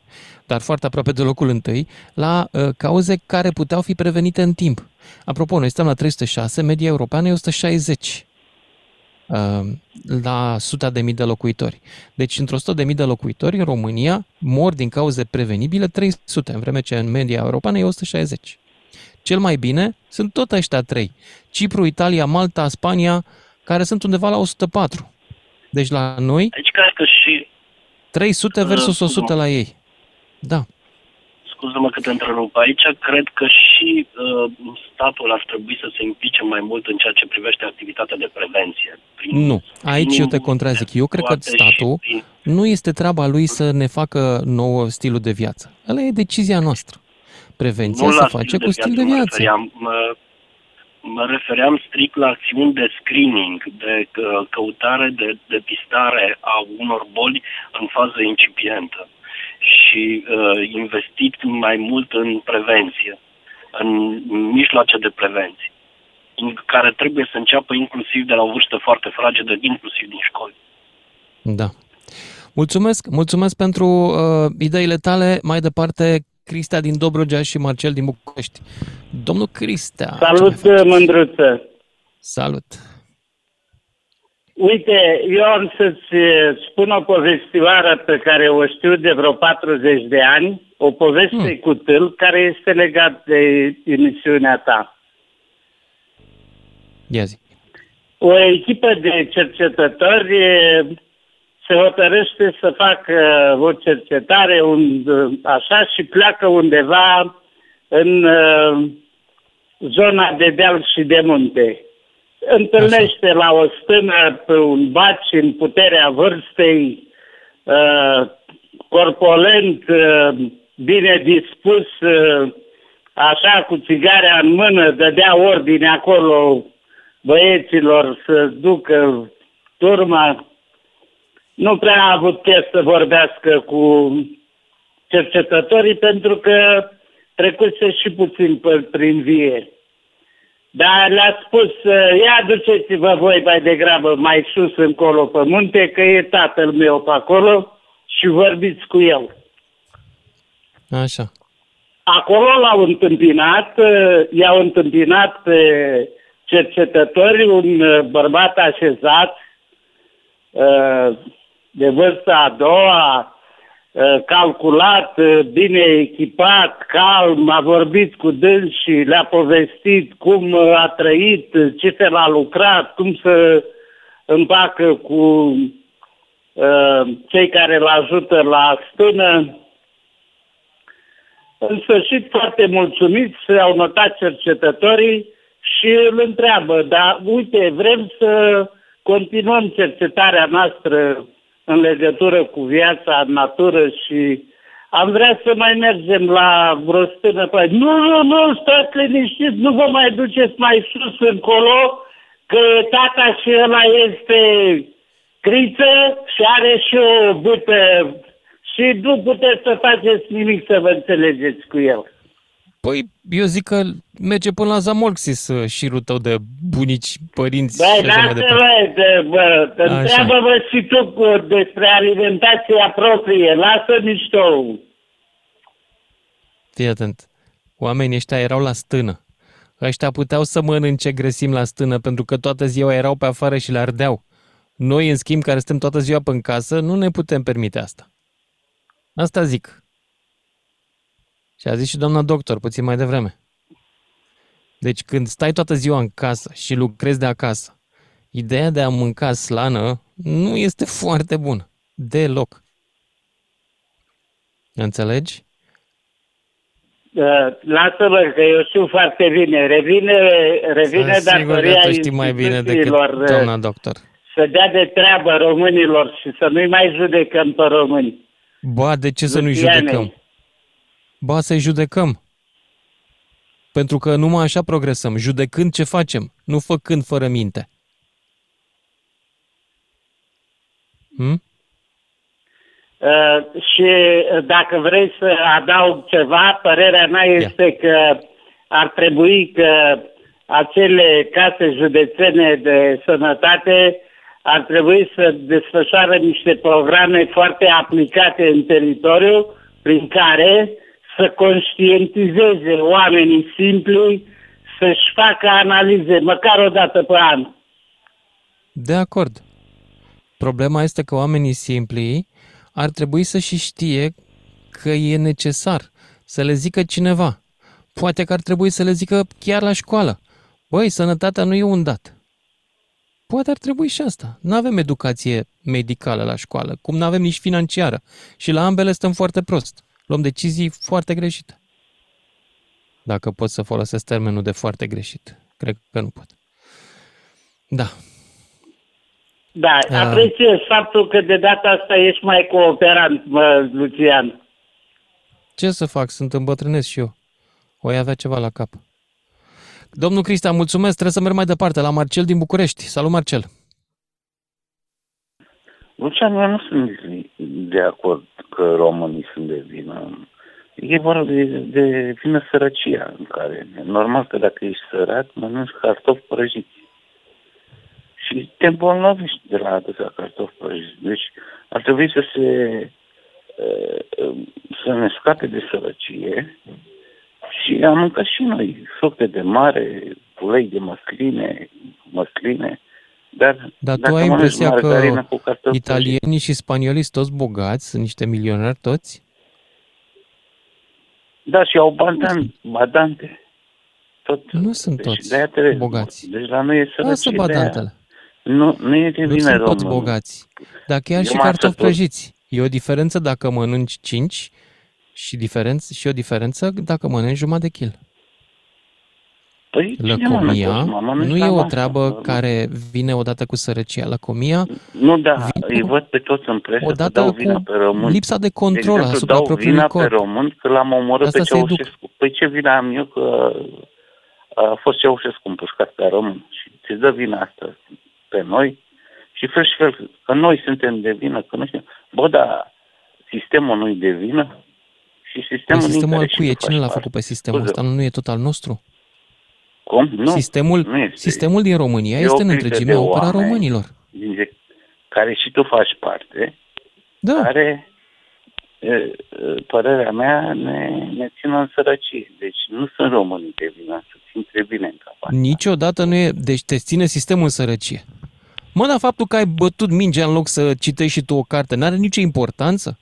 dar foarte aproape de locul întâi, la uh, cauze care puteau fi prevenite în timp. Apropo, noi stăm la 306, media europeană e 160 uh, la 100 de mii de locuitori. Deci, într-o 100 de mii de locuitori, în România, mor din cauze prevenibile 300, în vreme ce în media europeană e 160. Cel mai bine sunt tot ăștia trei. Cipru, Italia, Malta, Spania, care sunt undeva la 104. Deci la noi... Aici cred că și... 300 versus 100 la ei. Da scuză-mă că te întrerup aici, cred că și uh, statul ar trebui să se implice mai mult în ceea ce privește activitatea de prevenție. Prin nu, aici eu te contrazic. Eu cred că statul prin... nu este treaba lui să ne facă nouă stilul de viață. Ăla e decizia noastră. Prevenția se face cu stil de viață. Mă refeream, mă, mă refeream strict la acțiuni de screening, de căutare, de depistare a unor boli în fază incipientă și uh, investit mai mult în prevenție, în mijloace de prevenție, care trebuie să înceapă inclusiv de la o vârstă foarte fragedă, inclusiv din școli. Da. Mulțumesc, mulțumesc pentru uh, ideile tale. Mai departe, Cristea din Dobrogea și Marcel din București. Domnul Cristea. Salut, Mândruță. Salut. Uite, eu am să-ți eh, spun o povestioară pe care o știu de vreo 40 de ani, o poveste hmm. cu tâl care este legat de emisiunea ta. Ia zi. O echipă de cercetători eh, se hotărăște să facă o cercetare un, așa și pleacă undeva în uh, zona de deal și de munte întâlnește Așa. la o stână pe un baci în puterea vârstei, uh, corpolent, uh, bine dispus, uh, așa cu țigarea în mână, dădea ordine acolo băieților să ducă turma. Nu prea a avut chef să vorbească cu cercetătorii pentru că trecuse și puțin prin vie. Dar le-a spus, ia duceți-vă voi mai degrabă mai sus încolo pe munte, că e tatăl meu pe acolo și vorbiți cu el. Așa. Acolo l-au întâmpinat, i-au întâmpinat pe cercetători un bărbat așezat de vârsta a doua, Uh, calculat, uh, bine echipat, calm, a vorbit cu și le-a povestit cum uh, a trăit, ce fel a lucrat, cum să împacă cu uh, cei care îl ajută la stână. În sfârșit, foarte mulțumiți, au notat cercetătorii și îl întreabă, dar uite, vrem să continuăm cercetarea noastră în legătură cu viața în natură și am vrea să mai mergem la vreo stână. Păi, nu, nu, nu, stați liniștit, nu vă mai duceți mai sus încolo, că tata și ăla este criță și are și o bută și nu puteți să faceți nimic să vă înțelegeți cu el. Păi, eu zic că merge până la Zamolxis uh, șirul tău de bunici, părinți Băi, și așa mai departe. Bă, întreabă-vă și tu cu, despre alimentația proprie. Lasă mișto. Fii atent. Oamenii ăștia erau la stână. Ăștia puteau să mănânce grăsim la stână pentru că toată ziua erau pe afară și le ardeau. Noi, în schimb, care suntem toată ziua pe în casă, nu ne putem permite asta. Asta zic. Și a zis și doamna doctor puțin mai devreme. Deci când stai toată ziua în casă și lucrezi de acasă, ideea de a mânca slană nu este foarte bună. Deloc. Înțelegi? Uh, lasă-mă că eu știu foarte bine. Revine, revine Sigur datoria că tu știi mai bine decât instituțiilor, uh, doamna doctor. să dea de treabă românilor și să nu-i mai judecăm pe români. Ba, de ce să nu-i Luciane. judecăm? Ba, să-i judecăm. Pentru că numai așa progresăm, judecând ce facem, nu făcând fără minte. Hm? Uh, și uh, dacă vrei să adaug ceva, părerea mea este că ar trebui că acele case județene de sănătate ar trebui să desfășoare niște programe foarte aplicate în teritoriu prin care să conștientizeze oamenii simpli să-și facă analize, măcar o dată pe an. De acord. Problema este că oamenii simpli ar trebui să și știe că e necesar să le zică cineva. Poate că ar trebui să le zică chiar la școală. Băi, sănătatea nu e un dat. Poate ar trebui și asta. Nu avem educație medicală la școală, cum nu avem nici financiară. Și la ambele stăm foarte prost. Luăm decizii foarte greșite. Dacă pot să folosesc termenul de foarte greșit. Cred că nu pot. Da, Da, Ah. apreciez faptul că de data asta ești mai cooperant, mă, Lucian. Ce să fac? Sunt îmbătrânesc și eu. O avea ceva la cap. Domnul Cristian, mulțumesc. Trebuie să merg mai departe la Marcel din București. Salut, Marcel. Lucian, eu nu sunt de acord că românii sunt de vină. E vorba de, de vină sărăcia în care, normal că dacă ești sărat, mănânci cartofi prăjiți. Și te îmbolnăvești de la atâția cartofi prăjiți. Deci ar trebui să se uh, să ne scape de sărăcie și am mâncat și noi fructe de mare, ulei de măsline, măsline, dar, Dar tu dacă ai mănânci impresia că margarină cu cartofi prăjiți, italienii și spaniolii sunt toți bogați, sunt niște milionari toți? Da, și au bandan, badante. Tot. Nu sunt deci toți de-aia trebuie- bogați. Deci la noi e sărăcie. Lasă de-aia. badantele. Nu, nu e de Nu vină sunt toți românul. bogați. Dar chiar Eu și m-am cartofi săturat. prăjiți. E o diferență dacă mănânci 5 și, diferență, și o diferență dacă mănânci jumătate de kil. Păi, cine mănâncă Lăcomia acum? Mănânci nu la e o masă, treabă normal. care vine odată cu sărăcia. Lăcomia Nu, da, vine îi văd pe toți în presă că odată dau cu vina pe români. lipsa de control de exemplu, asupra dau propriului vina corp. pe români că l-am omorât Asta pe se educă. Ceaușescu. Păi ce vina am eu că a fost Ceaușescu împușcat ca român și ți dă vina asta pe noi și fel și șfel, că noi suntem de vină, că noi suntem... Bă, dar sistemul nu-i de vină și Păi sistemul, din sistemul care al și cui e? tu Cine faci l-a parte. făcut pe sistemul Scuze. ăsta? Nu e tot al nostru? Cum? Nu, sistemul, nu este. sistemul din România E este o în clică întregime de opera oameni. românilor. din de, care și tu faci parte, Da. care, e, e, părerea mea, ne, ne țin în sărăcie. Deci nu sunt românii de vină, să țin de bine în cap. Niciodată nu e... Deci te ține sistemul în sărăcie. Mă, dar faptul că ai bătut mingea în loc să citești și tu o carte, n-are nicio importanță?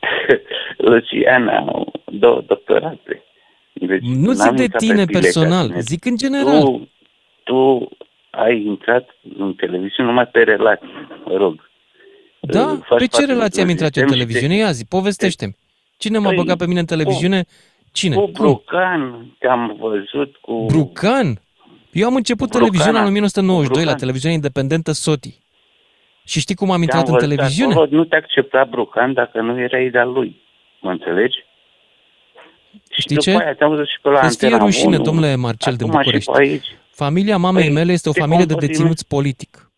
*laughs* Luciana, au două doctorate. Deci, Nu n-am zic de intrat pe tine pile personal, ca tine. zic în general. Tu, tu ai intrat în televiziune numai pe relații, mă rog. Da? Faci Pe parte ce relație am dintr-un intrat eu în sistem și televiziune? Ia zi, povestește-mi. Cine m-a Păi, băgat pe mine în televiziune? Cine? Cu Cum? Brucan te-am văzut cu... Brucan? Eu am început Brucan, televiziunea în cu 1992 la Brucan. televiziunea independentă Soti. Și știi cum am intrat Te-am în văzut televiziune? Acolo, nu te accepta Brucan dacă nu erai de-al lui. Mă înțelegi? Știi și ce? după aia te-am văzut și pe la Să-ți fie Antena rușine, 1, domnule Marcel din acum și București. pe aici. Familia mamei Păi, mele este o te familie de continui- deținuți politic,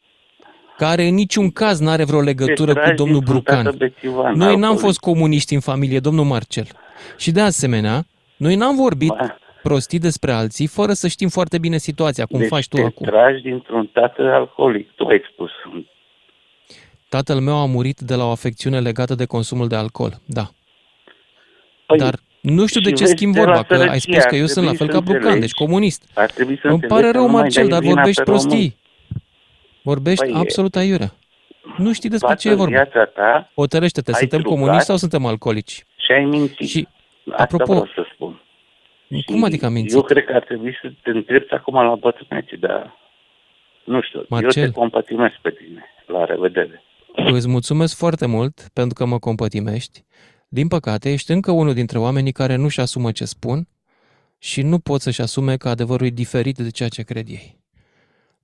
care în niciun caz nu are vreo legătură Te cu tragi domnul dintr-un Brucan. tată bețivan, Noi n-am alcoolic. fost comuniști în familie, domnul Marcel. Și de asemenea, noi n-am vorbit prostii despre alții fără să știm foarte bine situația, cum deci faci tu te acum. tragi dintr-un tată alcoolic. Tu ai spus. Tatăl meu a murit de la o afecțiune legată de consumul de alcool, da. Păi, Dar nu știu de și ce vezi schimb de la vorba, că ai sărăcie, spus că ar eu sunt la trebui fel să ca Brucan, înțelegi. deci comunist. Ar trebui să Îmi înțelegi pare că rău, nu mai Marcel, dai dar vina vorbești pe români. prostii. Vorbești Păi, absolut aiurea. Nu știi despre Toată ce e vorba. viața ta Hotărăște-te, ai suntem trucat comuniști sau suntem alcoolici? și ai mințit. Și, Asta apropo, vreau să spun. cum adică am mințit? Eu cred că ar trebui să te îndrepți acum la bătrânețe, dar nu știu, eu Marcel. te compatimesc pe tine. La revedere. Îți mulțumesc foarte mult pentru că mă compătimești. Din păcate, ești încă unul dintre oamenii care nu-și asumă ce spun și nu pot să-și asume că adevărul e diferit de ceea ce cred ei.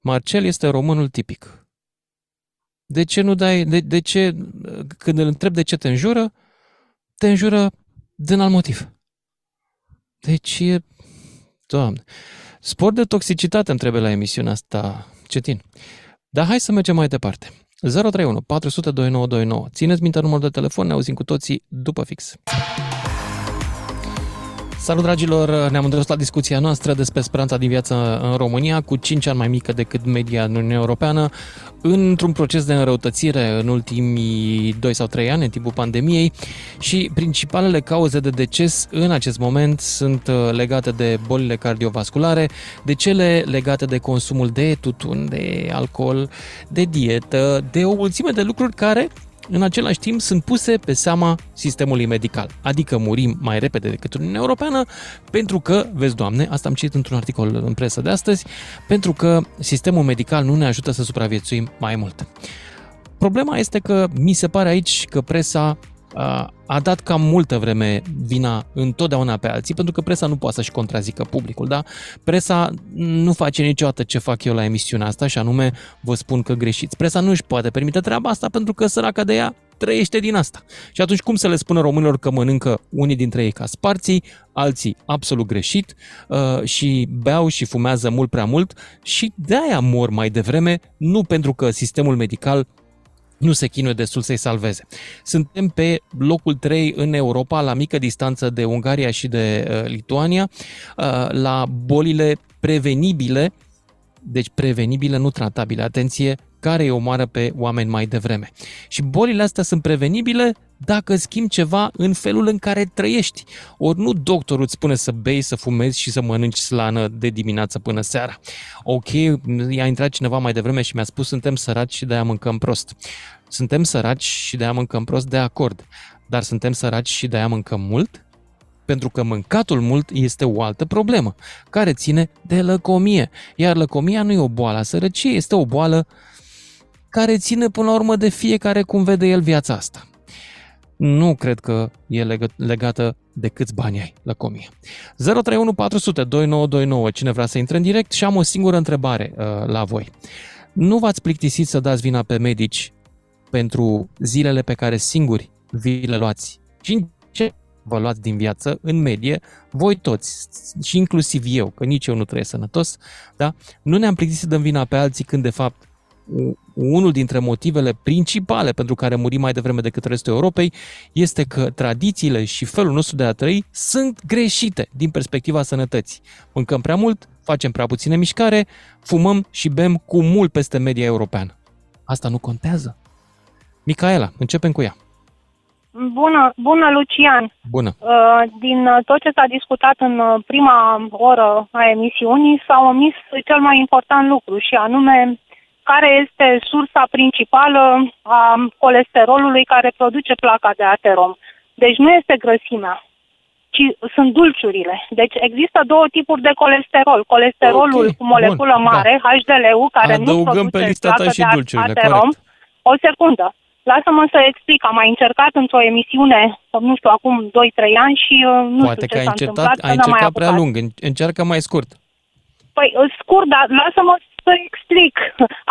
Marcel este românul tipic. De ce nu dai, de, de ce, când îl întreb de ce te înjură, te înjură din alt motiv. Deci e, doamne, spor de toxicitate îmi trebuie la emisiunea asta, Cetin. Dar hai să mergem mai departe. 031 400 2929. Țineți minte numărul de telefon, ne auzim cu toții după fix. Salut dragilor, ne-am întors la discuția noastră despre speranța din viață în România, cu 5 ani mai mică decât media în Uniunea Europeană, într-un proces de înrăutățire în ultimii 2 sau 3 ani, în timpul pandemiei, și principalele cauze de deces în acest moment sunt uh, legate de bolile cardiovasculare, de cele legate de consumul de tutun, de alcool, de dietă, de o mulțime de lucruri care în același timp sunt puse pe seama sistemului medical. Adică murim mai repede decât Uniunea Europeană pentru că, vezi doamne, asta am citit într-un articol în presă de astăzi, pentru că sistemul medical nu ne ajută să supraviețuim mai mult. Problema este că mi se pare aici că presa a, a dat cam multă vreme vina întotdeauna pe alții, pentru că presa nu poate să-și contrazică publicul, da? Presa nu face niciodată ce fac eu la emisiunea asta și anume vă spun că greșiți. Presa nu își poate permite treaba asta pentru că săraca de ea trăiește din asta. Și atunci cum să le spună românilor că mănâncă unii dintre ei ca sparții, alții absolut greșit uh, și beau și fumează mult prea mult și de-aia mor mai devreme, nu pentru că sistemul medical nu se chinuie destul să-i salveze. Suntem pe locul 3 în Europa, la mică distanță de Ungaria și de uh, Lituania, uh, la bolile prevenibile, deci prevenibile, nu tratabile, atenție, care îi omoară pe oameni mai devreme. Și bolile astea sunt prevenibile dacă schimbi ceva în felul în care trăiești. Ori nu doctorul îți spune să bei, să fumezi și să mănânci slană de dimineață până seara. Ok, i-a intrat cineva mai devreme și mi-a spus suntem săraci și de-aia mâncăm prost. Suntem săraci și de-aia mâncăm prost, de acord. Dar suntem săraci și de-aia mâncăm mult? Pentru că mâncatul mult este o altă problemă, care ține de lăcomie. Iar lăcomia nu e o boală a sărăciei, este o boală care ține până la urmă de fiecare cum vede el viața asta. Nu cred că e legă- legată de câți bani ai lăcomie. 031 400 2929, cine vrea să intre în direct și am o singură întrebare uh, la voi. Nu v-ați plictisit să dați vina pe medici pentru zilele pe care singuri vi le luați? Și ce vă luați din viață, în medie, voi toți, și inclusiv eu, că nici eu nu trăiesc sănătos, da? nu ne-am plictisit să dăm vina pe alții când, de fapt, unul dintre motivele principale pentru care murim mai devreme decât restul Europei este că tradițiile și felul nostru de a trăi sunt greșite din perspectiva sănătății. Mâncăm prea mult, facem prea puține mișcare, fumăm și bem cu mult peste media europeană. Asta nu contează. Micaela, începem cu ea. Bună, bună Lucian! Bună! Uh, Din uh, tot ce s-a discutat în uh, prima oră a emisiunii s-a omis cel mai important lucru și anume care este sursa principală a colesterolului care produce placa de aterom. Deci nu este grăsimea, ci sunt dulciurile. Deci există două tipuri de colesterol. Colesterolul Ok, cu moleculă bun, mare, HDL-ul, care nu Adăugăm pe produce lista ta placă și de dulciurile, aterom. corect. O secundă. Lasă-mă să explic. Am mai încercat într-o emisiune, nu știu, acum 2-3 ani și uh, nu Poate știu că ce ai s-a încercat, întâmplat. ai că n-am mai încercat prea apucat. lung, în- încearcă mai scurt. Păi, scurt, dar lasă-mă să explic.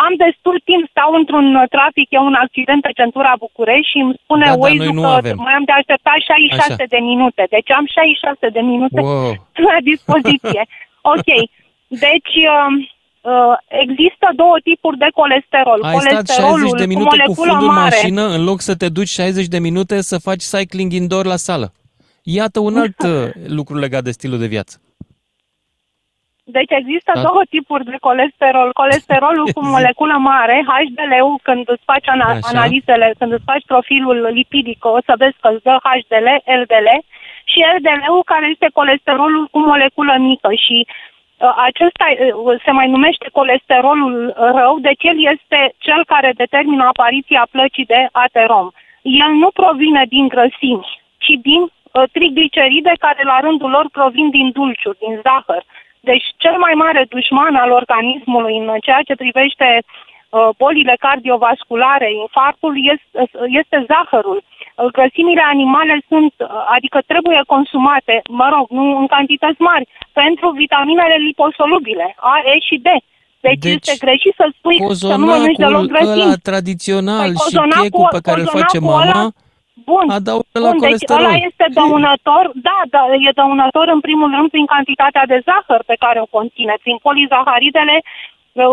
Am destul timp, stau într-un uh, trafic, e un accident pe centura București și îmi spune Da, dar Waze-ul noi nu că avem. mai am de așteptat 66 Așa. de minute. Deci am 66 de minute Wow. *laughs* la dispoziție. ok. Deci, uh, uh, există două tipuri de colesterol. Ai stat Colesterolul 60 de cu minute cu moleculă fundul în mare. mașină în loc să te duci 60 de minute să faci cycling indoor la sală. Iată un alt *laughs* uh, lucru legat de stilul de viață. Deci există Da. două tipuri de colesterol. Colesterolul cu *laughs* Zi. moleculă mare, HDL-ul, când îți faci ana- Așa. analizele, când îți faci profilul lipidic, o să vezi că îți dă HDL, LDL și LDL-ul care este colesterolul cu moleculă mică și acesta uh, se mai numește colesterolul rău, deci el este cel care determină apariția plăcii de aterom. El nu provine din grăsimi, ci din uh, trigliceride care la rândul lor provin din dulciuri, din zahăr. Deci cel mai mare dușman al organismului în ceea ce privește uh, bolile cardiovasculare, infarctul, este, este zahărul. Uh, grăsimile animale sunt, uh, adică trebuie consumate, mă rog, nu în cantități mari, pentru vitaminele liposolubile, A, E și D. Deci, deci este greșit să spui că nu mănânci deloc grăsimi. ăla tradițional păi, și checul pe care îl face mama, ăla, Bun, adaugă la bun deci ăla este dăunător, da, da, e dăunător în primul rând prin cantitatea de zahăr pe care o conține, prin polizaharidele uh,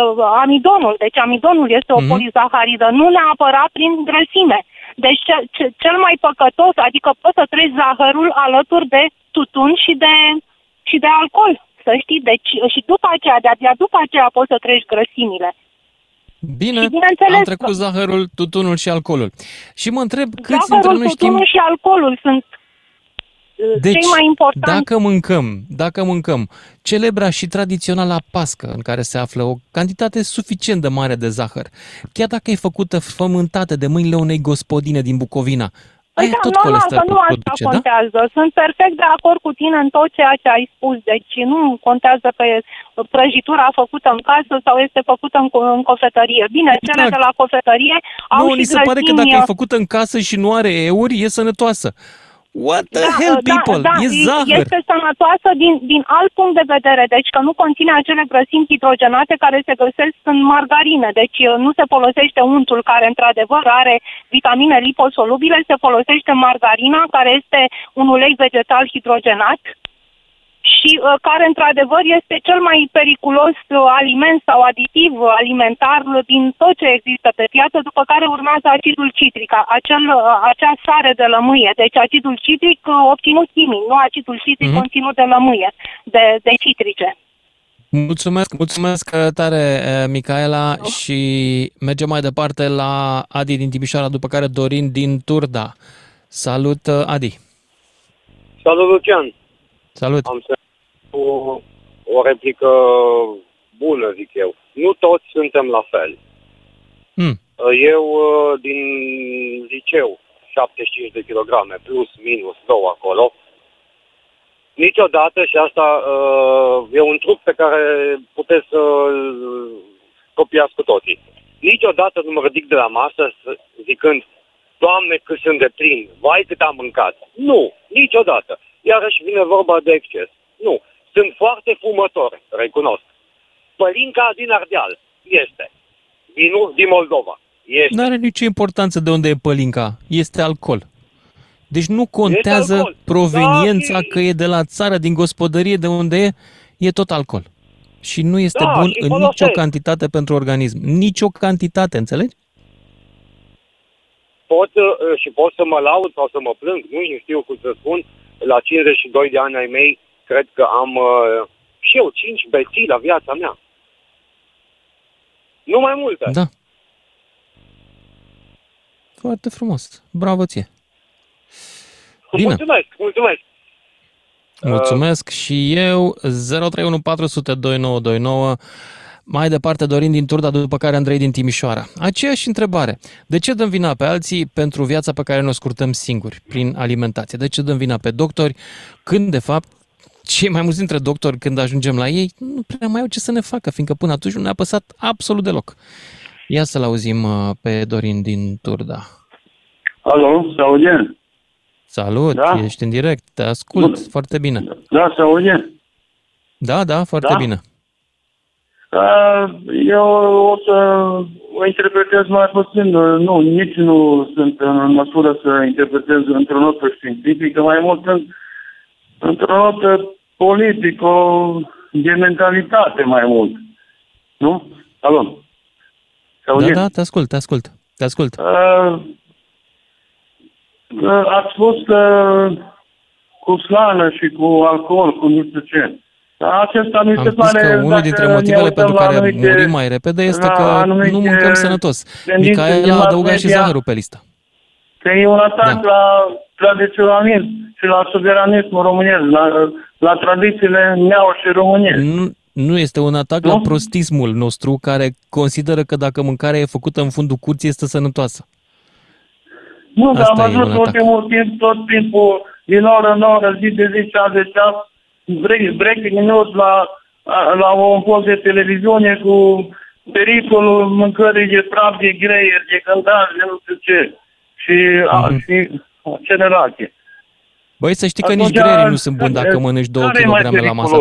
uh, amidonul. Deci amidonul este o mm-hmm. polizaharidă, nu neapărat prin grăsime. Deci ce, ce, cel mai păcătos, adică poți să treci zahărul alături de tutun și de, și de alcool, să știi. Deci și după aceea, de-abia după aceea poți să treci grăsimile. Bine, am trecut zahărul, tutunul și alcoolul. Și mă întreb câți zahărul, dintre noi știm... tutunul și alcoolul sunt uh, deci, cei mai importanti. dacă mâncăm, dacă mâncăm celebra și tradiționala pască, în care se află o cantitate suficient de mare de zahăr, chiar dacă e făcută frământată de mâinile unei gospodine din Bucovina, Păi da, tot normal că nu asta produce, contează. Da? Sunt perfect de acord cu tine în tot ceea ce ai spus. Deci nu contează pe prăjitura făcută în casă sau este făcută în, în cofetărie. Bine, exact. cele de la cofetărie au nu, și se pare că dacă e făcută în casă și nu are euri, e sănătoasă. What the da, hell, da, people? Da, e zahăr. Este sănătoasă din, din alt punct de vedere, deci că nu conține acele grăsimi hidrogenate care se găsesc în margarine. Deci uh, nu se folosește untul care într-adevăr are vitamine liposolubile, se folosește margarina care este un ulei vegetal hidrogenat și uh, care într-adevăr este cel mai periculos uh, aliment sau aditiv alimentar din tot ce există pe piață, după care urmează acidul citric, acel, uh, acea sare de lămâie. Deci acidul citric uh, obținut chimic, nu acidul citric mm-hmm. conținut de lămâie, de, de citrice. Mulțumesc, mulțumesc tare, uh, Micaela, oh. și mergem mai departe la Adi din Timișoara, după care Dorin din Turda. Salut, uh, Adi! Salut, Lucian! Salut! Am să o, o replică bună, zic eu. Nu toți suntem la fel. Mm. Eu, uh, din liceu, 75 de kilograme, plus, minus, două acolo, niciodată, și asta uh, e un truc pe care puteți să-l copiați cu toții, niciodată nu mă ridic de la masă zicând, Doamne, cât sunt de plin, vai cât am mâncat. Nu, niciodată iarăși vine vorba de exces. Nu. Sunt foarte fumători, recunosc. Pălinca din Ardeal este. Vinul din Moldova este. Nu are nicio importanță de unde e pălinca. Este alcool. Deci nu contează proveniența da, că e de la țară, din gospodărie, de unde e, e tot alcool. Și nu este da, bun în folosesc. nicio cantitate pentru organism. Nicio cantitate, înțelegi? Pot uh, și pot să mă laud sau să mă plâng, nu știu cum să spun, la 52 de ani ai mei, cred că am uh, și eu 5 beții la viața mea. Nu mai multe. Da. Foarte frumos. Bravo ție. *laughs* Bine. Mulțumesc, mulțumesc. Mulțumesc uh, și eu. 031 400 2929 mai departe, Dorin din Turda, după care Andrei din Timișoara. Aceeași întrebare. De ce dăm vina pe alții pentru viața pe care ne-o scurtăm singuri, prin alimentație? De ce dăm vina pe doctori, când, de fapt, cei mai mulți dintre doctori, când ajungem la ei, nu prea mai au ce să ne facă, fiindcă până atunci nu ne-a păsat absolut deloc. Ia să-l auzim uh, pe Dorin din Turda. Alo, se aude? Salut, da? ești în direct, te ascult Bun. foarte bine. Da, se aude? Da, da, foarte da? bine. Eu o să o interpretez mai puțin. Nu, nici nu sunt în măsură să interpretez într-o notă științifică, mai mult în, într-o notă politică, de mentalitate mai mult. Nu? Alo? Da, da, te ascult, te ascult. Te ascult. Uh, ați spus că cu slană și cu alcool, cu nu știu ce. Acesta mi se Am pare... că unul dintre motivele pentru care anumite, murim mai repede este că anumite, nu mâncăm sănătos. Micaela a adăugat și zahărul pe listă. Că e un atac da. la tradiționalism. Și și la suveranismul românesc, la, la tradițiile neau și românesc. Nu, nu este un atac nu? la prostismul nostru care consideră că dacă mâncarea e făcută în fundul curții este sănătoasă. Nu, dar am văzut ultimul timp, tot timpul, din oră în oră, zi de zi, ceas de ceas, breaking news la, la un post de televiziune cu pericolul mâncării de praf, de greier, de gândaj, de nu știu ce. Și, mm-hmm. a, mhm. și generație. Băi, să știi că nici greierii nu sunt buni dacă mănânci 2 kg la masă.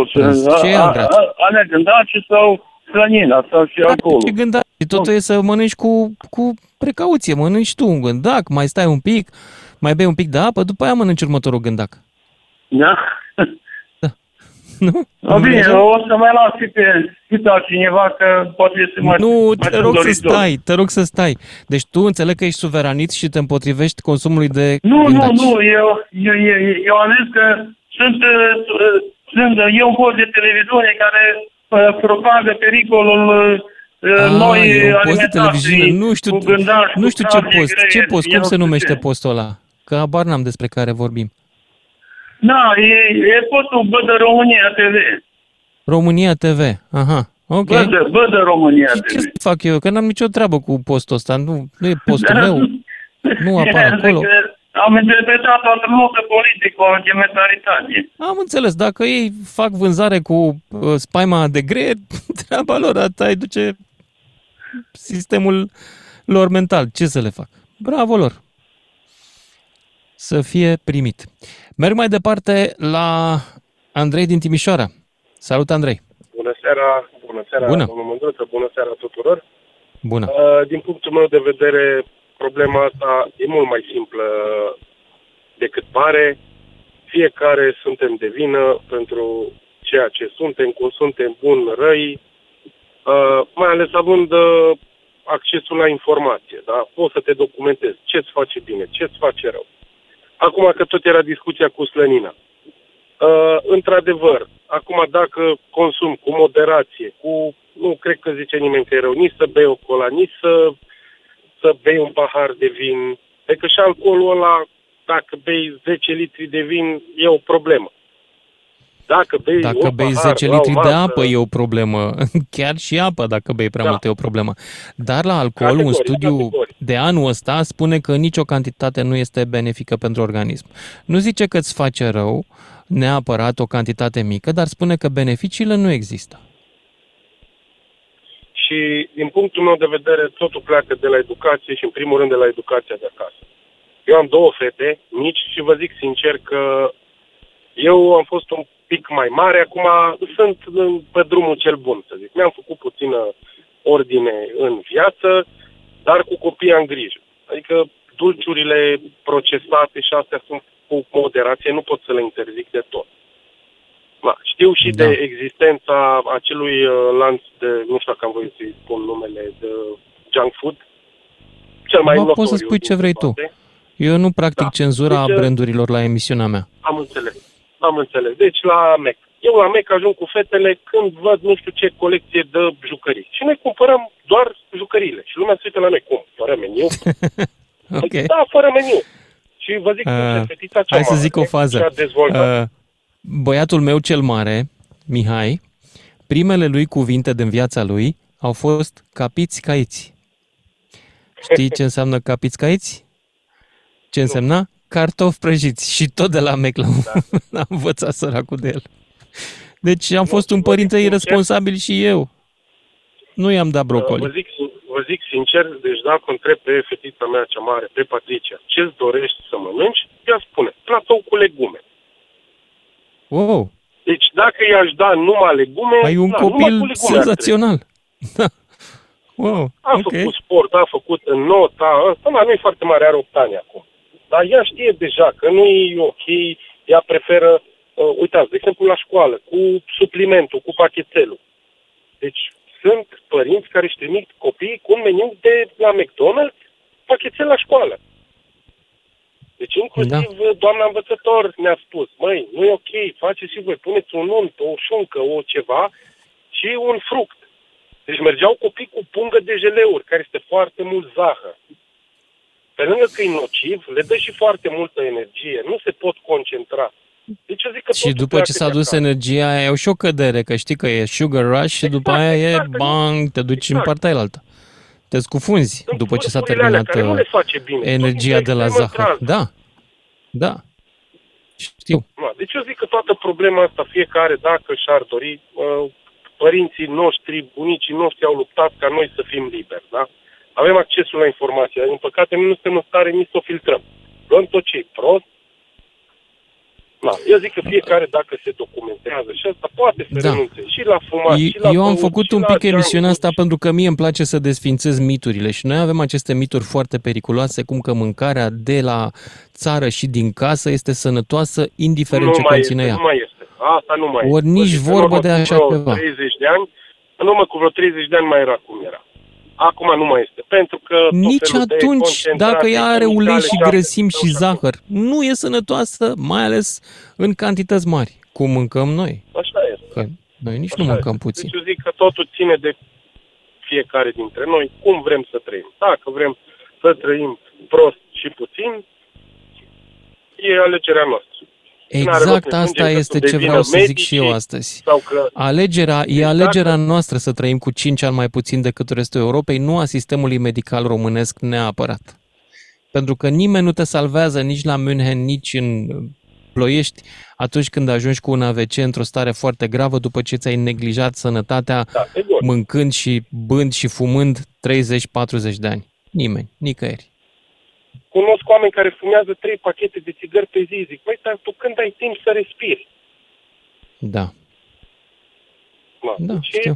Ce e grat? Alea gândaci sau slănina sau și acolo. Ce gândaci? Totul e să mănânci cu, cu precauție. Mănânci tu un gândac, mai stai un pic, mai bei un pic de apă, după aia mănânci următorul gândac. Da? *laughs* Nu? No, bine, o să mai las și pe câte cineva că poate să mai Nu, mai te rog să stai, te rog să stai. Deci tu înțeleg că ești suveranist și te împotrivești consumului de Nu, gândaci. nu, nu, eu, eu, eu, eu am zis că sunt, uh, sunt eu un post de televiziune care uh, propagă pericolul uh, A, noi e un post de televiziune, nu știu, gândaș, nu știu ce post, ce post, cum se numește postul ăla? Că abar n-am despre care vorbim. Da, e, e postul Bădă România TV. România TV, aha. Ok. Bădă, Bădă România și TV. ce fac eu? Că n-am nicio treabă cu postul ăsta. Nu, nu e postul meu. Nu *laughs* apar acolo. Am interpretat o notă politică, o mentalitate. Am înțeles. Dacă ei fac vânzare cu uh, spaima de gre, *laughs* treaba lor, asta îi duce sistemul lor mental. Ce să le fac? Bravo lor! Să fie primit. Merg mai departe la Andrei din Timișoara. Salut, Andrei! Bună seara, bună seara, bună. domnul Mândruță, bună seara tuturor! Bună! Uh, din punctul meu de vedere, problema asta e mult mai simplă decât pare. Fiecare suntem de vină pentru ceea ce suntem, cum suntem bun, răi, uh, mai ales având uh, accesul la informație. Da? Poți să te documentezi ce-ți face bine, ce-ți face rău. Acum că tot era discuția cu slănina. Uh, într-adevăr, acum dacă consum cu moderație, cu, nu cred că zice nimeni că e rău, nici să bei o cola, nici să, să bei un pahar de vin, că și alcoolul ăla, dacă bei 10 litri de vin, e o problemă. Dacă bei, dacă bei 10 litri de apă e o problemă. *laughs* Chiar și apă, dacă bei prea da. mult, e o problemă. Dar la alcool, categoric, un studiu categoric. de anul ăsta spune că nicio cantitate nu este benefică pentru organism. Nu zice că îți face rău neapărat o cantitate mică, dar spune că beneficiile nu există. Și din punctul meu de vedere, totul pleacă de la educație și în primul rând de la educația de acasă. Eu am două fete mici și vă zic sincer că eu am fost un pic mai mare, acum sunt pe drumul cel bun, să zic. Mi-am făcut puțină ordine în viață, dar cu copii am grijă. Adică dulciurile procesate și astea sunt cu moderație, nu pot să le interzic de tot. Da, știu și da. de existența acelui uh, lanț de, nu știu dacă am voie să-i spun numele, de junk food, cel mai Bă, poți să spui ce vrei tu. Eu nu practic da. cenzura deci, brandurilor la emisiunea mea. Am înțeles. Am înțeles. Deci la MEC. Eu la MEC ajung cu fetele când văd nu știu ce colecție de jucării. Și noi cumpărăm doar jucăriile. Și lumea se uită la noi. Cum? Fără meniu? *laughs* okay. Da, fără meniu. Și vă zic, uh, fetița cea Hai să zic o fază. Uh, băiatul meu cel mare, Mihai, primele lui cuvinte din viața lui au fost capiți caiți. Știi *laughs* ce înseamnă capiți caiți? Ce însemna? Cartofi prăjiți și tot de la Mec da. *laughs* am învățat săracul de el. Deci am fost un părinte irresponsabil și eu. Nu i-am dat brocoli. Vă zic, vă zic sincer, deci dacă întreb pe fetița mea cea mare, pe Patricia, ce-ți dorești să mănânci, ea spune, platou cu legume. Wow! Deci dacă i-aș da numai legume... Ai un da, copil senzațional. Da. Wow, a okay. făcut sport, a făcut în nota, ăsta nu e foarte mare, are 8 ani acum. Dar ea știe deja că nu e ok, ea preferă, uh, uitați, de exemplu la școală, cu suplimentul, cu pachetelul. Deci sunt părinți care își trimit copiii cu un meniu de la McDonald's, pachetel la școală. Deci inclusiv da. doamna învățător ne-a spus, măi, nu e ok, faceți și voi, puneți un unt, o șuncă, o ceva și un fruct. Deci mergeau copii cu pungă de jeleuri, care este foarte mult zahăr. Pe lângă că e nociv, le dă și foarte multă energie. Nu se pot concentra. Deci eu zic că Și după ce s-a dus energia aia, e și o cădere, că știi că e sugar rush și după Exact, aia e exact, bang, te duci în exact. partea altă. Te scufunzi Sunt după ce s-a vârfurile alea terminat care nu le uh, face bine. energia Sunt de la extremă zahăr. trans. Da, da. Știu. Da, Deci eu zic că toată problema asta, fiecare dacă și-ar dori, uh, părinții noștri, bunicii noștri au luptat ca noi să fim liberi, da? Avem accesul la informație, dar din păcate noi nu suntem în stare nici să o filtrăm. Luăm tot ce e prost. Da, eu zic că fiecare dacă se documentează și asta poate să Da. renunțe și la fumat, și la Eu am băut, făcut și un la pic junk emisiunea food. asta pentru că mie îmi place să desfințez miturile și noi avem aceste mituri foarte periculoase, cum că mâncarea de la țară și din casă este sănătoasă, indiferent nu ce mai conține este, ea. Nu mai este. Asta nu mai Ori este. nici Deci, în vorbă urmă de cu așa vreo ceva. 30 de ani, în urmă cu vreo 30 de ani mai era cum era. Acum nu mai este. Pentru că tot Nici felul de atunci, concentrate dacă ea are chimicale ulei și astea grăsimi stau și și acolo. zahăr, nu e sănătoasă, mai ales în cantități mari, cum mâncăm noi. Așa este. Că noi nici nu Așa mâncăm este. puțin. Deci eu zic că totul ține de fiecare dintre noi, cum vrem să trăim. Dacă vrem să trăim prost și puțin, e alegerea noastră. N-are rost Exact să ne asta plângem că este să ce devină vreau să zic și eu medicii astăzi. Sau că Alegerea, e Deci alegerea noastră să trăim cu 5 ani mai puțin decât restul Europei, nu a sistemului medical românesc neapărat. Pentru că nimeni nu te salvează nici la München, nici în Ploiești atunci când ajungi cu un AVC într-o stare foarte gravă după ce ți-ai neglijat sănătatea Da, sigur. mâncând și bând și fumând 30-40 de ani. Nimeni, nicăieri. Cunosc oameni care fumează trei pachete de țigări pe zi. Zic, băi, dar tu când ai timp să respiri? Da, Da, da, deci, știu.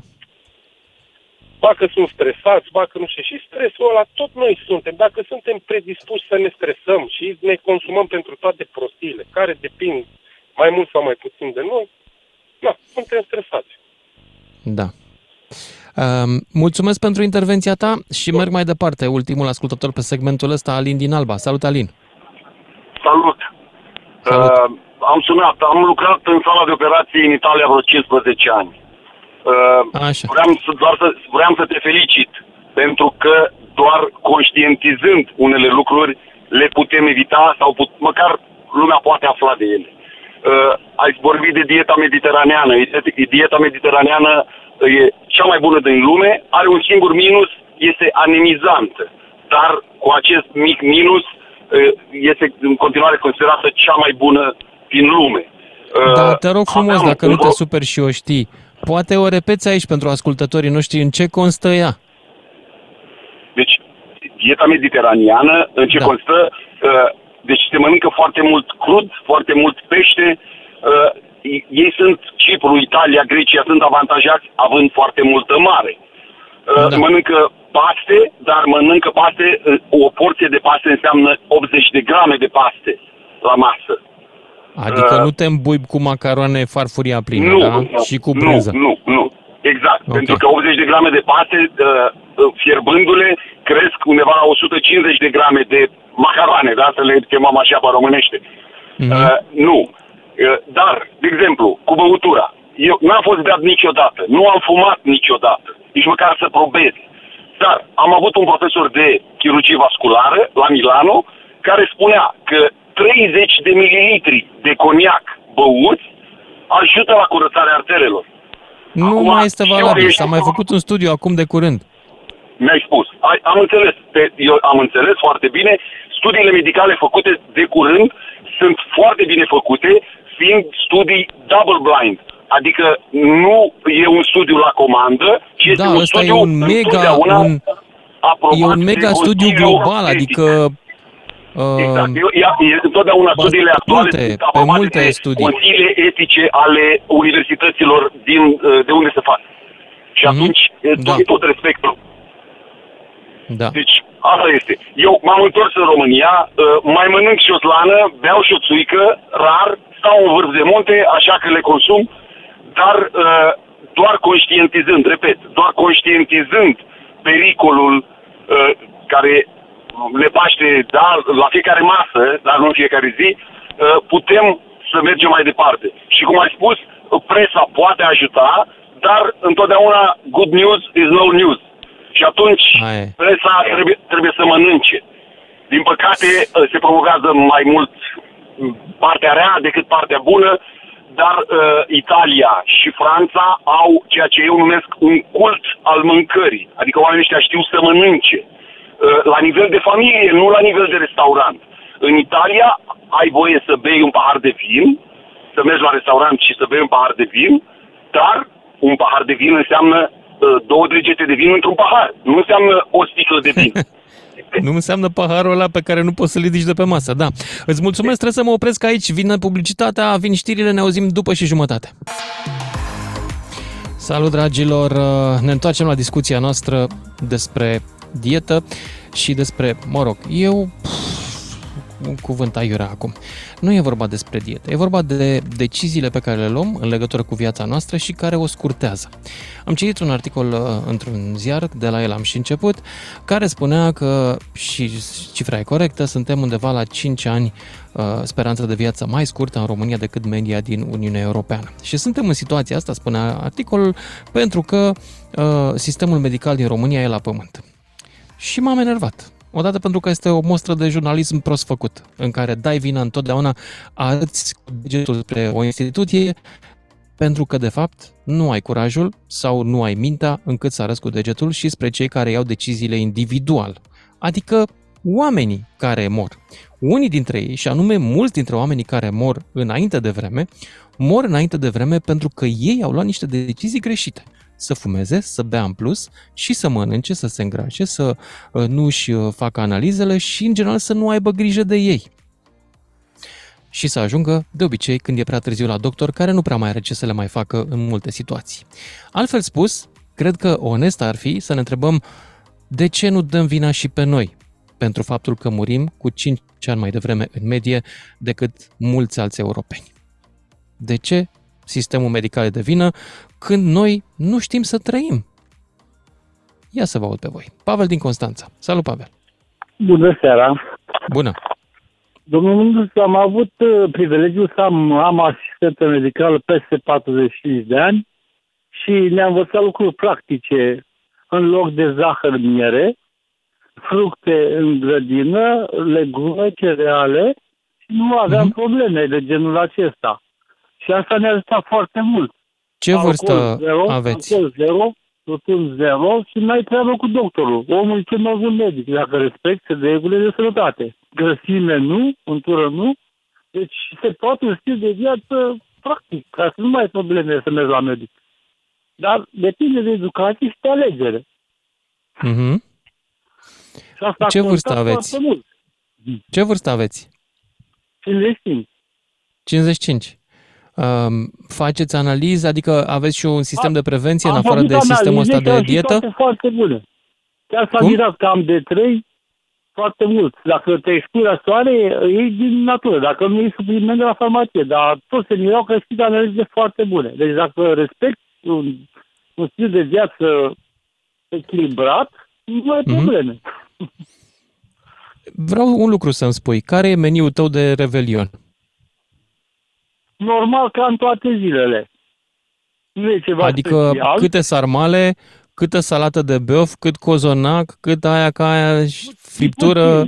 ba că sunt stresați, ba că nu știu. Și stresul ăla tot noi suntem. Dacă suntem predispuși să ne stresăm și ne consumăm pentru toate prostiile, care depind mai mult sau mai puțin de noi, da, suntem stresați. Da. Um, mulțumesc pentru intervenția ta și merg mai departe. Ultimul ascultător pe segmentul ăsta, Alin din Alba. Salut, Alin! Salut! Uh, am sunat, am lucrat în sala de operații în Italia vreo 15 ani. Uh, Așa. vreau, să, doar să, vreau să te felicit pentru că doar conștientizând unele lucruri le putem evita sau put, măcar lumea poate afla de ele. Uh, ai vorbit de dieta mediteraneană. E- Dieta mediteraneană e cea mai bună din lume, are un singur minus, este anemizantă. Dar cu acest mic minus uh, este în continuare considerată cea mai bună din lume. Uh, Da, te rog frumos, aveam dacă un nu te pro- superi și o știi, poate o repeți aici pentru ascultătorii noștri în ce constă ea. Deci, dieta mediteraneană, în ce da. constă? Uh, deci se mănâncă foarte mult crud, foarte mult pește. Uh, ei sunt, Cipru, Italia, Grecia, sunt avantajați având foarte multă mare. Uh, da. Mănâncă paste, dar mănâncă paste, uh, o porție de paste înseamnă 80 de grame de paste la masă. Adică Uh, nu te îmbuibi cu macaroane farfuria plină, nu, da? nu, Și cu nu, brânză. Nu, nu, exact. Ok. Pentru că 80 de grame de paste, uh, uh, fierbându-le, cresc undeva la 150 de grame de macaroane, da? Să le chemăm așa pe românește. Mhm. Uh, nu. Uh, dar, de exemplu, cu băutura. Eu n-am fost beat niciodată, nu am fumat niciodată, nici măcar să probez. Dar am avut un profesor de chirurgie vasculară la Milano care spunea că 30 de mililitri de coniac băuți ajută la curățarea arterelor. Nu Acum, mai este eu valabil. ești- S-a mai făcut un studiu acum de curând. Mi-ai spus. Ai, am înțeles. Pe, eu am înțeles foarte bine. Studiile medicale făcute de curând sunt foarte bine făcute, fiind studii double blind. Adică nu e un studiu la comandă, ci este Da, un ăsta e studiu un mega, întotdeauna un, aprobat e un de mega studiu Consiliul global, Etic. adică Exact. uh, Eu, e, e, întotdeauna Bazat studiile pe actuale multe- sunt pe aprobate multe de studii. consiliile etice ale universităților din, uh, de unde se fac. Și atunci, Mhm. Da. da. tot respectul. Da. Deci, asta este. Eu m-am întors în România, uh, mai mănânc și o slană, beau și o țuică, rar, stau în vârf de munte, așa că le consum, dar uh, doar conștientizând, repet, doar conștientizând pericolul uh, care le paște da, la fiecare masă, dar nu în fiecare zi, uh, putem să mergem mai departe. Și cum ai spus, presa poate ajuta, dar întotdeauna good news is no news. Și atunci Aia e. presa trebuie, trebuie să mănânce. Din păcate, uh, se promovează mai mult partea rea decât partea bună, dar uh, Italia și Franța au ceea ce eu numesc un cult al mâncării. Adică oamenii ăștia știu să mănânce. Uh, la nivel de familie, nu la nivel de restaurant. În Italia ai voie să bei un pahar de vin, să mergi la restaurant și să bei un pahar de vin, dar un pahar de vin înseamnă uh, două degete de vin într-un pahar. Nu înseamnă o sticlă de vin. *laughs* Nu înseamnă paharul ăla pe care nu poți să-l ridici de pe masă, da. Îți mulțumesc, trebuie să mă opresc aici, vine publicitatea, vin știrile, ne auzim după și jumătate. Salut, dragilor! Ne întoarcem la discuția noastră despre dietă și despre, mă rog, eu un cuvânt aiurea acum. Nu e vorba despre dietă, e vorba de deciziile pe care le luăm în legătură cu viața noastră și care o scurtează. Am citit un articol uh, într-un ziar, de la el am și început, care spunea că, și cifra e corectă, suntem undeva la 5 ani uh, speranță de viață mai scurtă în România decât media din Uniunea Europeană. Și suntem în situația asta, spunea articolul, pentru că uh, sistemul medical din România e la pământ. Și m-am enervat. Odată pentru că este o mostră de jurnalism prost făcut, în care dai vina întotdeauna, arăți cu degetul spre o instituție, pentru că, de fapt, nu ai curajul sau nu ai mintea încât să arăți cu degetul și spre cei care iau deciziile individual, adică oamenii care mor. Unii dintre ei, și anume mulți dintre oamenii care mor înainte de vreme, mor înainte de vreme pentru că ei au luat niște decizii greșite să fumeze, să bea în plus și să mănânce, să se îngrașe, să uh, nu-și uh, facă analizele și, în general, să nu aibă grijă de ei. Și să ajungă, de obicei, când e prea târziu la doctor, care nu prea mai are ce să le mai facă în multe situații. Altfel spus, cred că onest ar fi să ne întrebăm de ce nu dăm vina și pe noi pentru faptul că murim cu 5 ani mai devreme în medie decât mulți alți europeni. De ce sistemul medical e de vină când noi nu știm să trăim. Ia să vă aud pe voi. Pavel din Constanța. Salut, Pavel! Bună seara! Bună! Domnul Mândus, am avut uh, privilegiul să am, am asistentă medicală peste 45 de ani și ne-am învățat lucruri practice în loc de zahăr miere, fructe în grădină, legume, cereale și nu aveam mm-hmm. probleme de genul acesta. Și asta ne-a ajutat foarte mult. Ce alcool vârstă zero, aveți? Alcool zero, tutun zero și n-ai treabă cu doctorul. Omul e cel mai bun medic, dacă respecte regulile de sănătate. Grăsime nu, untură nu, deci se poate un stil de viață practic, ca să nu mai ai probleme să mergi la medic. Dar depinde de educație și de alegere. Mm-hmm. Și asta Ce vârstă aveți? Mult. Ce vârstă aveți? 55. 55 faceți analize, adică aveți și un sistem de prevenție în afară de sistemul ăsta de dietă? foarte bune. Chiar s-a mirat că am de trei foarte mult. Dacă te expui la soare, e din natură. Dacă nu e supliment de la farmacie. Dar toți se mirau că sunt analize foarte bune. Deci dacă respecti un, un stil de viață echilibrat, nu ai mhm. probleme. Mm-hmm. Vreau un lucru să-mi spui. Care e meniul tău de revelion? Normal ca în toate zilele. Nu e ceva Adică special. câte sarmale, câtă salată de băf, cât cozonac, cât aia ca aia friptură.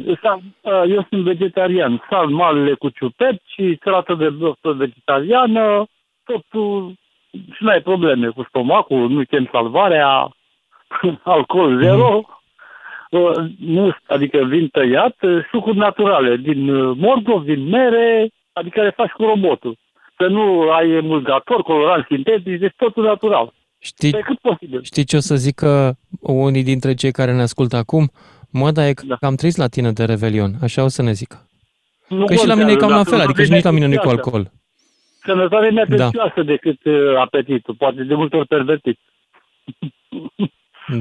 Eu sunt vegetarian. Sarmalele cu ciuperci și salată de băf tot vegetariană, totul și nu ai probleme cu stomacul, nu chem salvarea, *laughs* alcool zero, mm. nu, adică vin tăiat, sucuri naturale, din morcov, din mere, adică le faci cu robotul să nu ai emulgator, colorant sintetic, deci totul natural. Știi, pe cât posibil. știi ce o să zică unii dintre cei care ne ascultă acum? Mă, dar e da. cam trist la tine de Revelion, așa o să ne zică. Nu că și la mine e cam la fel, adică și nici la mine nu e cu alcool. Sănătatea mea da. prețioasă decât uh, apetitul, poate de multe ori pervertit.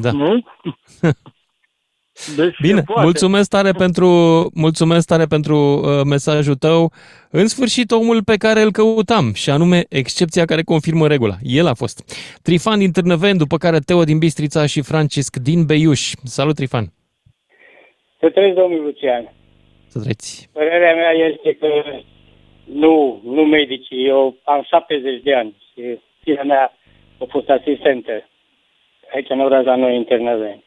Da. Nu? *laughs* Deci Bine, mulțumesc tare pentru, mulțumesc tare pentru uh, mesajul tău. În sfârșit, omul pe care îl căutam, și anume excepția care confirmă regula. El a fost. Trifan din Târnăven, după care Teo din Bistrița și Francisc din Beiuș. Salut, Trifan! Să trăiți, domnul Lucian. Să trăiți. Părerea mea este că nu, nu medici. Eu am 70 de ani și firea mea a fost asistentă aici în ora la noi în Târnăveni.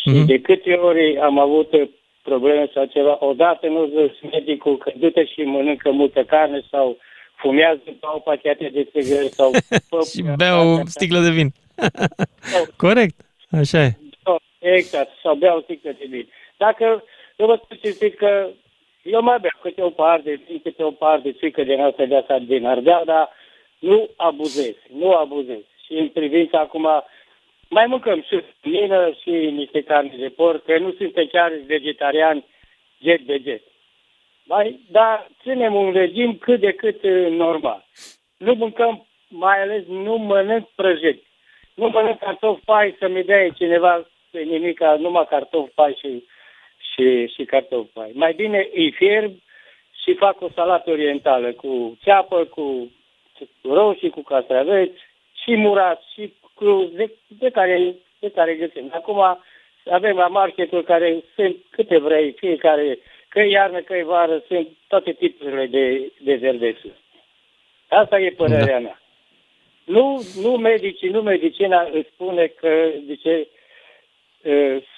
Și mm-hmm. de câte ori am avut probleme sau ceva, odată nu zici medicul că du-te și mănâncă multă carne sau fumează sau pachete de țigări sau... *laughs* și bea o sticlă de vin. *laughs* Corect, așa e. Exact, sau bea o sticlă de vin. Dacă, eu vă spun că eu mai beau câte o par de vin, câte o par de țuică din asta de asta din Ardeal, dar nu abuzez, nu abuzez. Și în privința acum, mai mâncăm și mină și niște carne de porc, că nu suntem chiar vegetariani jet de jet. Mai, dar ținem un regim cât de cât uh, normal. Nu mâncăm, mai ales nu mănânc prăjit. Nu mănânc cartofi pai să-mi dea cineva pe nimic, numai cartofi pai și, și, și cartofi pai. Mai bine îi fierb și fac o salată orientală cu ceapă, cu roșii, cu castraveți și murat și cruz, de, de, care, de care găsim. Acum avem la marketul care sunt câte vrei, fiecare, că iarnă, că e vară, sunt toate tipurile de, de verdețuri. Asta e părerea da. mea. Nu, nu medicii, nu medicina îți spune că, de ce,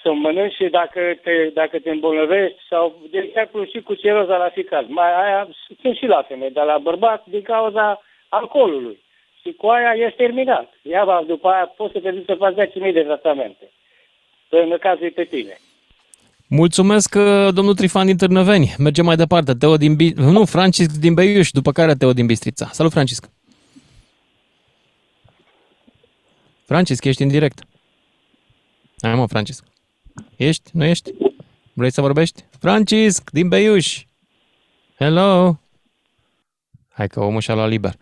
să mănânci și dacă te, dacă te îmbolnăvești sau, de exemplu, și cu ciroza la ficat. Mai aia sunt și la femei, dar la bărbat din cauza alcoolului. Și cu aia ești terminat. Ia, după aia poți să te duci să faci 10.000 de tratamente. În cazul pe tine. Mulțumesc, uh, domnul Trifan din Târnăveni. Mergem mai departe. Teo din Bi... Nu, Francisc din Beiuș, după care Teo din Bistrița. Salut, Francisc! Francisc, ești în direct. Hai mă, Francisc. Ești? Nu ești? Vrei să vorbești? Francisc, din Beiuș! Hello! Hai că omul și-a luat liber.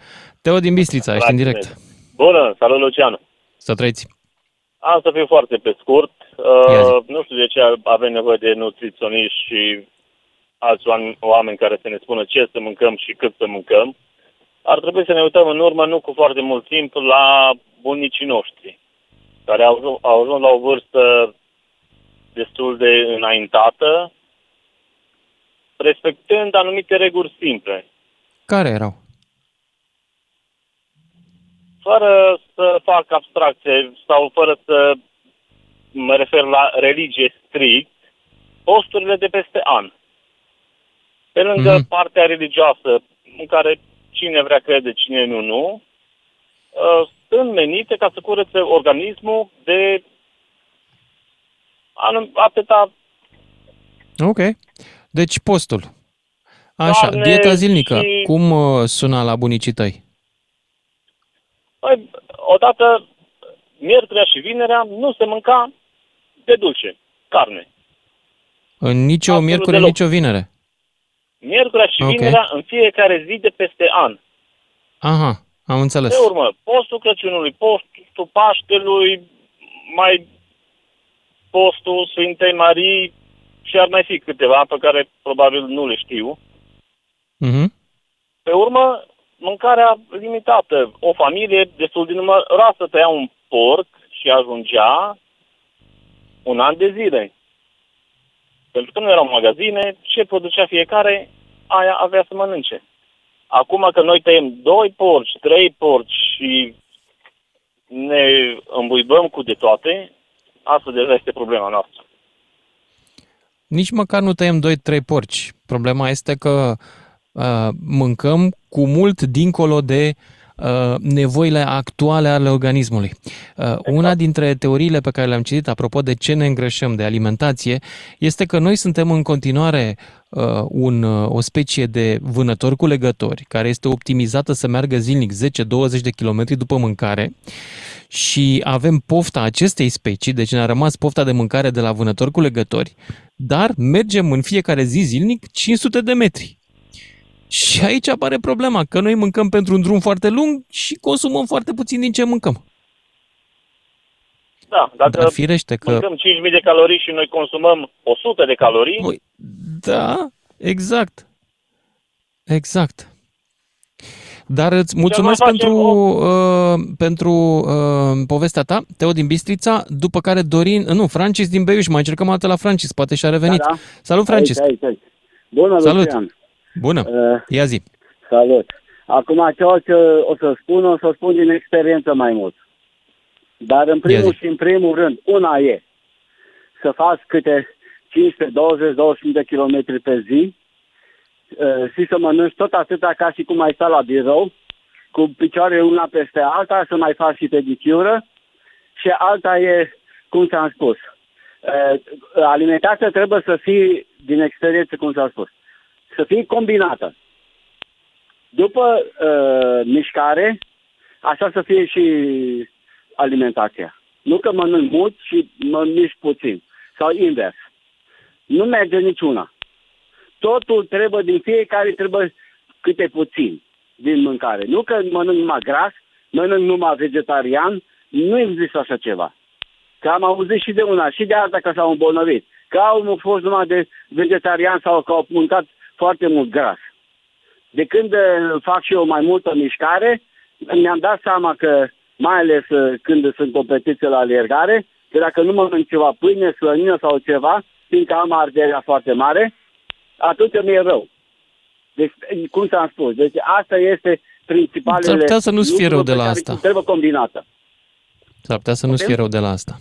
Teo din Bistrița, ești în direct. Bună, salut Luciano. Să trăiți. Am să fiu foarte pe scurt. Uh, nu știu de ce avem nevoie de nutriționiști și alți oameni care să ne spună ce să mâncăm și cât să mâncăm. Ar trebui să ne uităm în urmă, nu cu foarte mult timp, la bunicii noștri, care au, au ajuns la o vârstă destul de înaintată, respectând anumite reguli simple. Care erau? Fără să fac abstracție sau fără să mă refer la religie strict, posturile de peste an. Pe lângă mm-hmm. partea religioasă, în care cine vrea crede, cine nu, nu, uh, sunt menite ca să curețe organismul de atâta... Ok. Deci postul. Așa, Doamne dieta zilnică. Și... Cum uh, suna la bunicii tăi? Păi, odată, miercurea și vinerea, nu se mânca de dulce, carne. În nicio Absolut miercuri, deloc. nicio vinere? Miercurea și okay. vinerea în fiecare zi de peste an. Aha, am înțeles. Pe urmă, postul Crăciunului, postul Paștelui, mai postul Sfintei Marii și ar mai fi câteva pe care probabil nu le știu. Uh-huh. Pe urmă, mâncarea limitată. O familie destul de numeroasă tăia un porc și ajungea un an de zile. Pentru că nu erau magazine, ce producea fiecare, aia avea să mănânce. Acum că noi tăiem doi porci, trei porci și ne îmbuibăm cu de toate, asta deja este problema noastră. Nici măcar nu tăiem 2-3 porci. Problema este că uh, mâncăm cu mult dincolo de uh, nevoile actuale ale organismului. Uh, exact. Una dintre teoriile pe care le-am citit apropo de ce ne îngrășăm de alimentație este că noi suntem în continuare uh, un, uh, o specie de vânători cu legători care este optimizată să meargă zilnic 10-20 de kilometri după mâncare și avem pofta acestei specii, deci ne-a rămas pofta de mâncare de la vânători cu legători, dar mergem în fiecare zi zilnic 500 de metri. Și aici apare problema, că noi mâncăm pentru un drum foarte lung și consumăm foarte puțin din ce mâncăm. Da, dacă Dar firește că... mâncăm 5.000 de calorii și noi consumăm 100 de calorii... Ui, da, exact. Exact. Dar îți mulțumesc pentru, o... uh, pentru uh, povestea ta, Teo din Bistrița, după care Dorin, nu, Francis din Beiuș, mai încercăm o dată la Francis, poate și-a revenit. Da, da. Salut, Francis! Aici, aici, aici. Bună, Salut! Lucian. Bună, uh, ia zi! Salut! Acum ce o să, o să spun, o să spun din experiență mai mult. Dar în primul și în primul rând, una e să faci câte 520-25 de kilometri pe zi uh, și să mănânci tot atâta ca și cum ai sta la birou, cu picioare una peste alta, să mai faci și pedicură și alta e, cum ți-am spus, uh, alimentația trebuie să fie, din experiență, cum ți-am spus, să fie combinată. După uh, mișcare, așa să fie și alimentația. Nu că mănânc mult și mănânc puțin. Sau invers. Nu merge niciuna. Totul trebuie, din fiecare trebuie câte puțin din mâncare. Nu că mănânc numai gras, mănânc numai vegetarian, nu există așa ceva. Că am auzit și de una și de alta că s-au îmbolnăvit. Că au fost numai de vegetarian sau că au mâncat foarte mult gras. De când uh, fac și eu mai multă mișcare, mi-am dat seama că, mai ales uh, când sunt competiție la alergare, că dacă nu mănânc ceva pâine, slănină sau ceva, fiindcă am arderea foarte mare, atunci mi-e rău. Deci, cum ți-am spus, deci asta este principalele S-ar putea să nu-ți fie rău de la asta. Trebuie combinată. S-ar putea să nu-ți fie rău de la asta.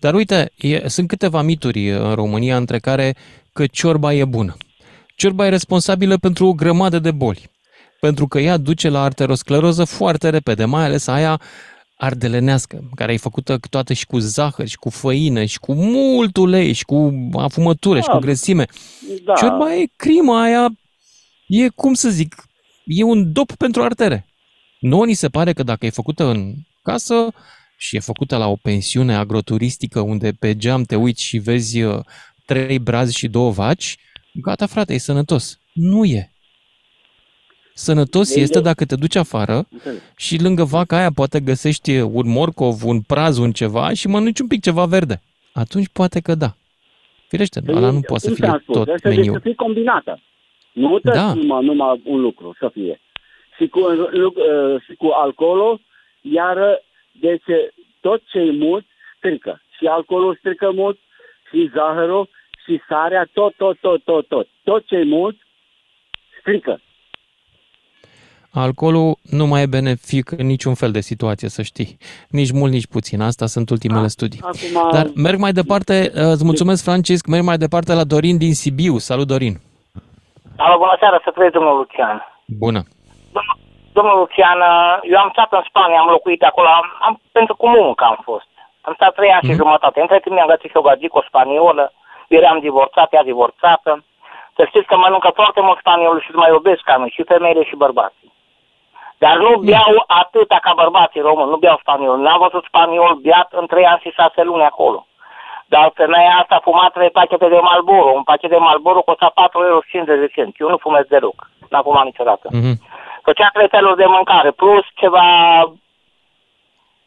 Dar uite, e, sunt câteva mituri în România între care că ciorba e bună. Ciorba e responsabilă pentru o grămadă de boli, pentru că ea duce la arteroscleroză foarte repede, mai ales aia ardelenească, care e făcută toată și cu zahăr, și cu făină, și cu mult ulei, și cu afumătură, da. și cu grăsime. Da. Ciorba e crima aia, e, cum să zic, e un dop pentru artere. Nu ni se pare că dacă e făcută în casă și e făcută la o pensiune agroturistică unde pe geam te uiți și vezi uh, trei brazi și două vaci, gata frate, e sănătos. Nu e. Sănătos este dacă te duci afară și lângă vaca aia poate găsești un morcov, un praz, un ceva și mănânci un pic ceva verde. Atunci poate că da. Firește, păi, ăla nu poate să fie tot Asta meniul. să fie combinată. Nu da. numai, numai un lucru să fie. Și cu, uh, și cu alcoolul, iar deci tot ce e mult strică. Și alcoolul strică mult, și zahărul, și sarea, tot, tot, tot, tot, tot. Tot ce e mult strică. Alcoolul nu mai e benefic în niciun fel de situație, să știi. Nici mult, nici puțin. Asta sunt ultimele A, studii. Acum... Dar merg mai departe, uh, îți mulțumesc, Francisc, merg mai departe la Dorin din Sibiu. Salut, Dorin! Alo, bună seara, să trăiesc, domnul Lucian. Bună! Domnul, domnul Lucian, uh, eu am stat în Spania, am locuit acolo, am, am pentru cu muncă am fost. Am stat trei ani mm. și mhm. jumătate. Între timp mi-am găsit și o gagică spaniolă, eram divorțat, ea divorțată. Să știți că mănâncă foarte mult spaniol și mai iubesc ca noi, și femeile și bărbații. Dar nu beau atâta ca bărbații români, nu beau spaniol. N-am văzut spaniol beat în 3 ani și 6 luni acolo. Dar femeia asta a fumat 3 pachete de Malboro. Un pachet de Malboro costa 4,50 euro. Eu nu fumez deloc. N-am fumat niciodată. Mm-hmm. Făcea trei feluri de mâncare, plus ceva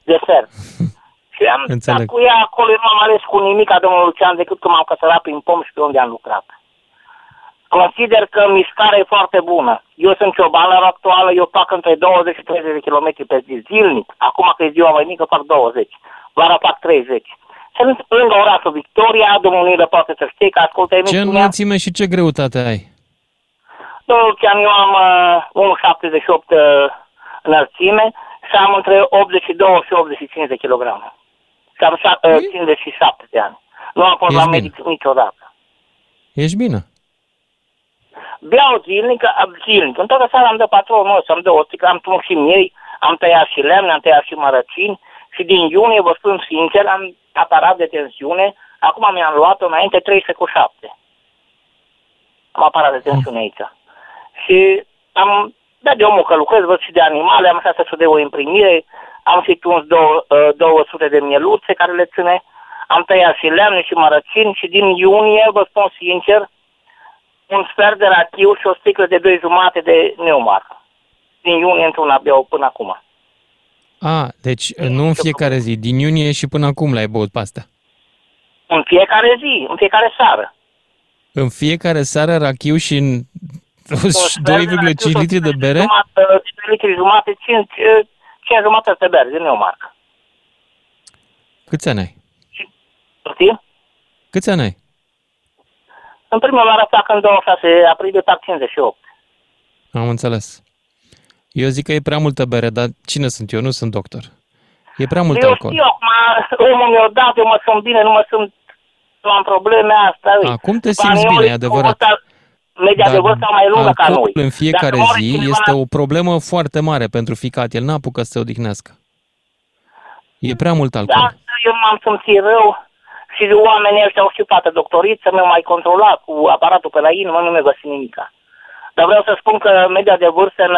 desert. *laughs* și am stat cu ea acolo, nu am ales cu nimic a domnul Lucian decât că m-am căsărat prin pom și pe unde am lucrat. Consider că mișcarea e foarte bună. Eu sunt cioban la actuală, eu fac între 20 și 30 de km pe zi, zilnic. Acum că e ziua mai mică, fac 20. Vara fac 30. Sunt lângă orașul Victoria, domnul Nilă poate să știe că ascultă Ce înălțime și ce greutate ai? Domnul Lucian, eu am uh, 1,78 uh, înălțime și am între 82 și 85 de kilograme. Și am uh, 57 de ani. Nu am fost Ești la medic bine. niciodată. Ești bine beau zilnic, zilnic. În toată seara am de patronul meu să-mi dă o sticlă, am tuns și miei, am tăiat și lemne, am tăiat și mărăcini și din iunie, vă spun sincer, am aparat de tensiune, acum mi-am luat-o înainte 300 cu 7. Am aparat de tensiune aici. Și am dat de omul că lucrez, văd și de animale, am 600 de o imprimire, am și tuns două, 200 de mieluțe care le ține, am tăiat și lemne și mărăcini și din iunie, vă spun sincer, un sfert de rachiu și o sticlă de doi jumate de neumar. Din iunie într-una beau până acum. A, deci nu în fiecare zi, din iunie și până acum l-ai băut pe asta. În fiecare zi, în fiecare seară. În fiecare seară rachiu și în 2,5 litri de bere? Jumate, de litri jumate, 5, 5 jumate de bere, de neomarcă. Câți ani ai? Poftim? Câți ani ai? În primăvară fac în 26 aprilie, fac 58. Am înțeles. Eu zic că e prea multă bere, dar cine sunt eu? Nu sunt doctor. E prea mult eu alcool. Eu știu, acum omul mi-a dat, eu mă sunt bine, nu mă sunt eu am probleme asta. Acum te După simți aia, bine, noi, e adevărat. ăsta, Media de vârstă mai lungă ca alcoolul noi. în fiecare Dacă moare zi cineva este la- o problemă foarte mare pentru ficat. El n-apucă să se odihnească. E prea mult alcool. Da, eu m-am simțit rău și oamenii ăștia au și poate doctoriță, mi-au mai controlat cu aparatul pe la inimă, nu mi-a găsit nimica. Dar vreau să spun că media de vârstă în,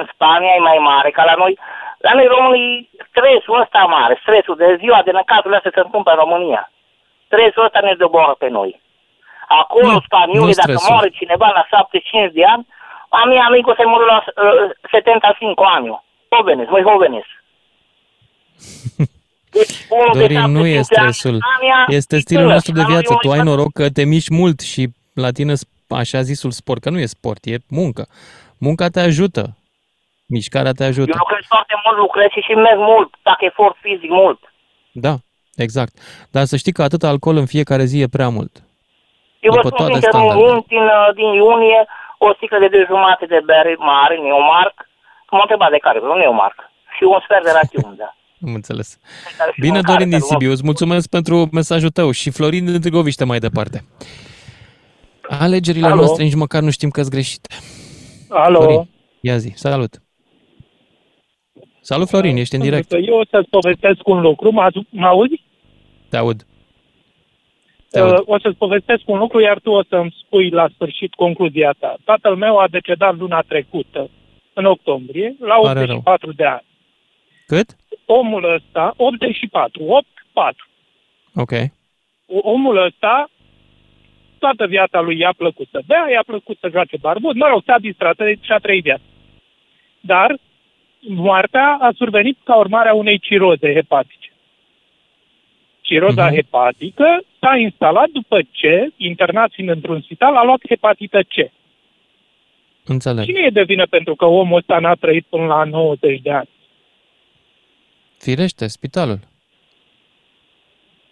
în Spania e mai mare ca la noi. La noi românii stresul ăsta mare, stresul de ziua de năcatul astea se întâmplă în România. Stresul ăsta ne doboară pe noi. Acolo, Nu, spaniolii, nu dacă stresul. moare cineva la 75 de ani, a mí amigo se murió a los uh, 75 años. Jóvenes, muy jóvenes. Deci, unul de Dorin, 75 nu e ani, stresul. Spania, Este e stilul tânăr. nostru de La noi viață. Tu ai oamenii noroc că te miști mult și la tine sp- așa zisul sport, că nu e sport, e muncă. Munca te ajută. Mișcarea te ajută. Eu lucrez foarte mult, lucrez și și merg mult, dacă efort fizic mult. Da, exact. Dar să știi că atât alcool în fiecare zi e prea mult. Eu vă După spun toate sincer, standardele. în, din, uh, din iunie, o sticlă de două jumate de bere mare, Neomark, m-a întrebat de care, vreau Neomark. Și un sfert de rațiune, da. *laughs* Am înțeles. Care și Bine, mâncare Dorin din pe Sibiu, îți mulțumesc pentru mesajul tău și Florin din Târgoviște mai departe. Alegerile Alo? noastre nici măcar nu știm că sunt greșite. Alo? Florin, ia zi, salut. Salut, Florin, ești în direct. Eu o să-ți povestesc un lucru. Mă, azu- mă auzi? Te aud. Uh, o să-ți povestesc un lucru, iar tu o să-mi spui la sfârșit concluzia ta. Tatăl meu a decedat luna trecută, în octombrie, la Pare rău. 84 de ani. Cât? Omul ăsta, 84, 8-4. Ok. Omul ăsta, toată viața lui i-a plăcut să bea, i-a plăcut să joace barbut, mă rog, s-a distrat și a trăit viața. Dar moartea a survenit ca urmare a unei ciroze hepatice. Ciroza Mhm. hepatică s-a instalat după ce, internat fiind într-un spital, a luat hepatită C. Înțeleg. Cine e de vină pentru că omul ăsta n-a trăit până la 90 de ani? Firește, spitalul.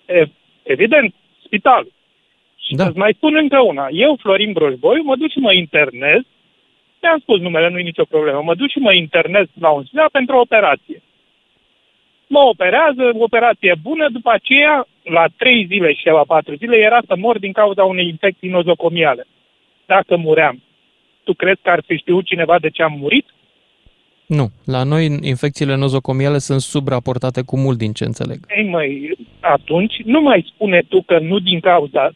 E, evident, spitalul. Și Da. să-ți mai spun încă una. Eu, Florin Broșboiu, mă duc și mă internez. Mi-am spus numele, nu e nicio problemă. Mă duc și mă internez la un spital pentru o operație. Mă operează, operație bună, după aceea, la trei zile și la patru zile, era să mor din cauza unei infecții nozocomiale. Dacă muream, tu crezi că ar fi știut cineva de ce am murit? Nu, la noi infecțiile nozocomiale sunt subraportate cu mult din ce înțeleg. Ei măi, atunci nu mai spune tu că nu din cauza,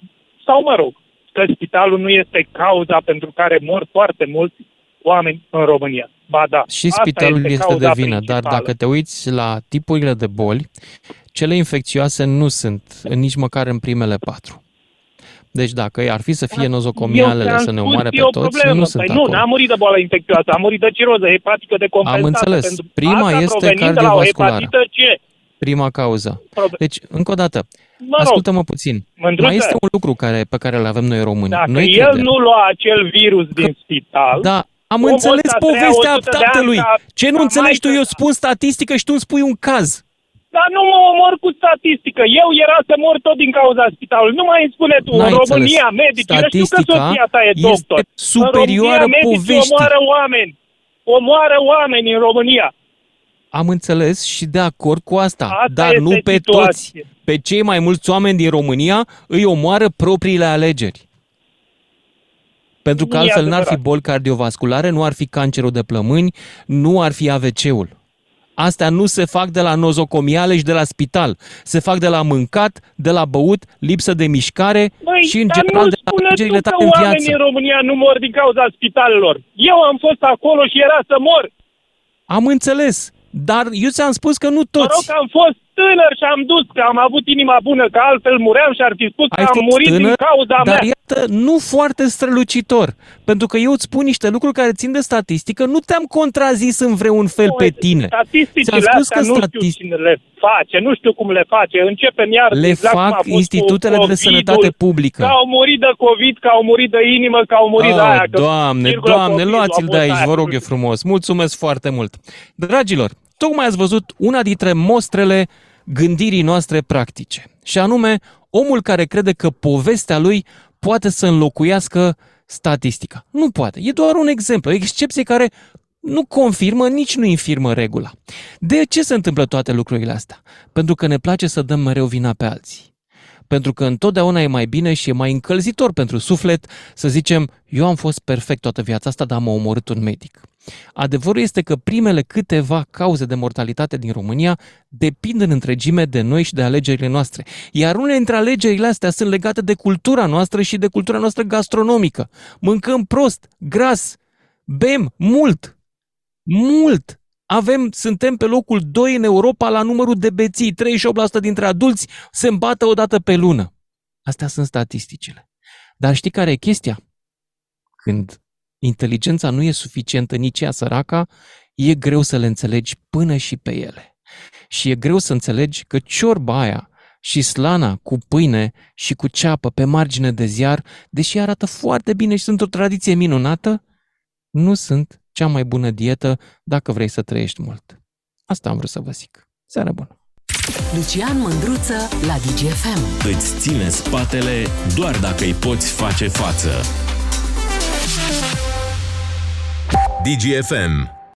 sau mă rog, că spitalul nu este cauza pentru care mor foarte mulți oameni în România. Ba da, Și asta spitalul este, de cauza vină, dar principală. dacă te uiți la tipurile de boli, cele infecțioase nu sunt nici măcar în primele patru. Deci dacă ar fi să fie Eu nozocomialele ți-am să ne spus, omoare e pe o toți, problemă. nu sunt păi nu, acolo. n-a murit de boală infecțioasă, a murit de ciroză hepatică de compensată. Am înțeles. Pentru Prima asta este provenind de la o cardiovasculară. hepatită C. Prima cauză. Probe- Deci, încă o dată, Mă rog, ascultă-mă puțin. Mândruță. Mai este un lucru care, pe care îl avem noi români. Dacă noi el credem. nu lua acel virus din spital... Da, am omul înțeles ăsta trăia povestea 100 de ani tatălui. ca- Ce nu ca înțelegi tu? maică Eu spun statistică și tu îmi spui un caz. Dar nu mă omor cu statistică. Eu era să mor tot din cauza spitalului. Nu mai îmi spune tu. N-ai în România, înțeles. medici, eu știu că Statistica soția ta e este doctor. superioară în România, medicii poveștii. omoară oameni. Omoară oameni în România. Am înțeles și de acord cu asta, Asta dar este nu pe situație. toți. Pe cei mai mulți oameni din România îi omoară propriile alegeri. Pentru că Nu e altfel n-ar fi adevărat. boli cardiovasculare, nu ar fi cancerul de plămâni, nu ar fi AVC-ul. Astea nu se fac de la nozocomiale și de la spital. Se fac de la mâncat, de la băut, lipsă de mișcare Băi, și în dar general nu de la spune alegerile tu că tale în oamenii viață. în România nu mor din cauza spitalelor. Eu am fost acolo și era să mor. Am înțeles, dar eu ți-am spus că nu Mă rog toți. că am fost tânăr și am dus, că am avut inima bună, că altfel muream și ar fi spus Ai că am fost murit tânăr, din cauza dar mea. iată, nu foarte strălucitor. Pentru că eu îți spun niște lucruri care țin de statistică, nu te-am contrazis în vreun fel pe tine. Ți-am Statisticile spus astea că nu stati- știu cine le face, nu știu cum le face. Începem iar Le exact cum a fac fost cu institutele de COVID-ul, sănătate publică. Că au murit de COVID, că au murit de inimă, că au murit de Oh, aia. Că doamne, circulă doamne, COVID-ul, luați-l a de fost aici, aia. vă rog eu frumos. Mulțumesc foarte mult. Dragilor, tocmai ați văzut una dintre mostrele gândirii noastre practice. Și anume, omul care crede că povestea lui poate să înlocuiască statistica. Nu poate. E doar un exemplu, o excepție care nu confirmă, nici nu infirmă regula. De ce se întâmplă toate lucrurile astea? Pentru că ne place să dăm mereu vina pe alții Pentru că întotdeauna e mai bine și e mai încălzitor pentru suflet să zicem, eu am fost perfect toată viața asta, dar m-a omorât un medic. Adevărul este că primele câteva cauze de mortalitate din România depind în întregime de noi și de alegerile noastre. Iar unele dintre alegerile astea sunt legate de cultura noastră și de cultura noastră gastronomică. Mâncăm prost, gras, bem mult, mult. Avem, suntem pe locul 2 în Europa la numărul de beții. 38% dintre adulți se îmbată o dată pe lună. Astea sunt statisticile. Dar știi care e chestia? Când inteligența nu e suficientă nici ea săraca, e greu să le înțelegi până și pe ele. Și e greu să înțelegi că ciorba aia și slana cu pâine și cu ceapă pe margine de ziar, deși arată foarte bine și sunt o tradiție minunată, nu sunt cea mai bună dietă dacă vrei să trăiești mult. Asta am vrut să vă zic. Seară bună! Lucian Mândruță la DGFM. Îți ține spatele doar dacă îi poți face față. DGFM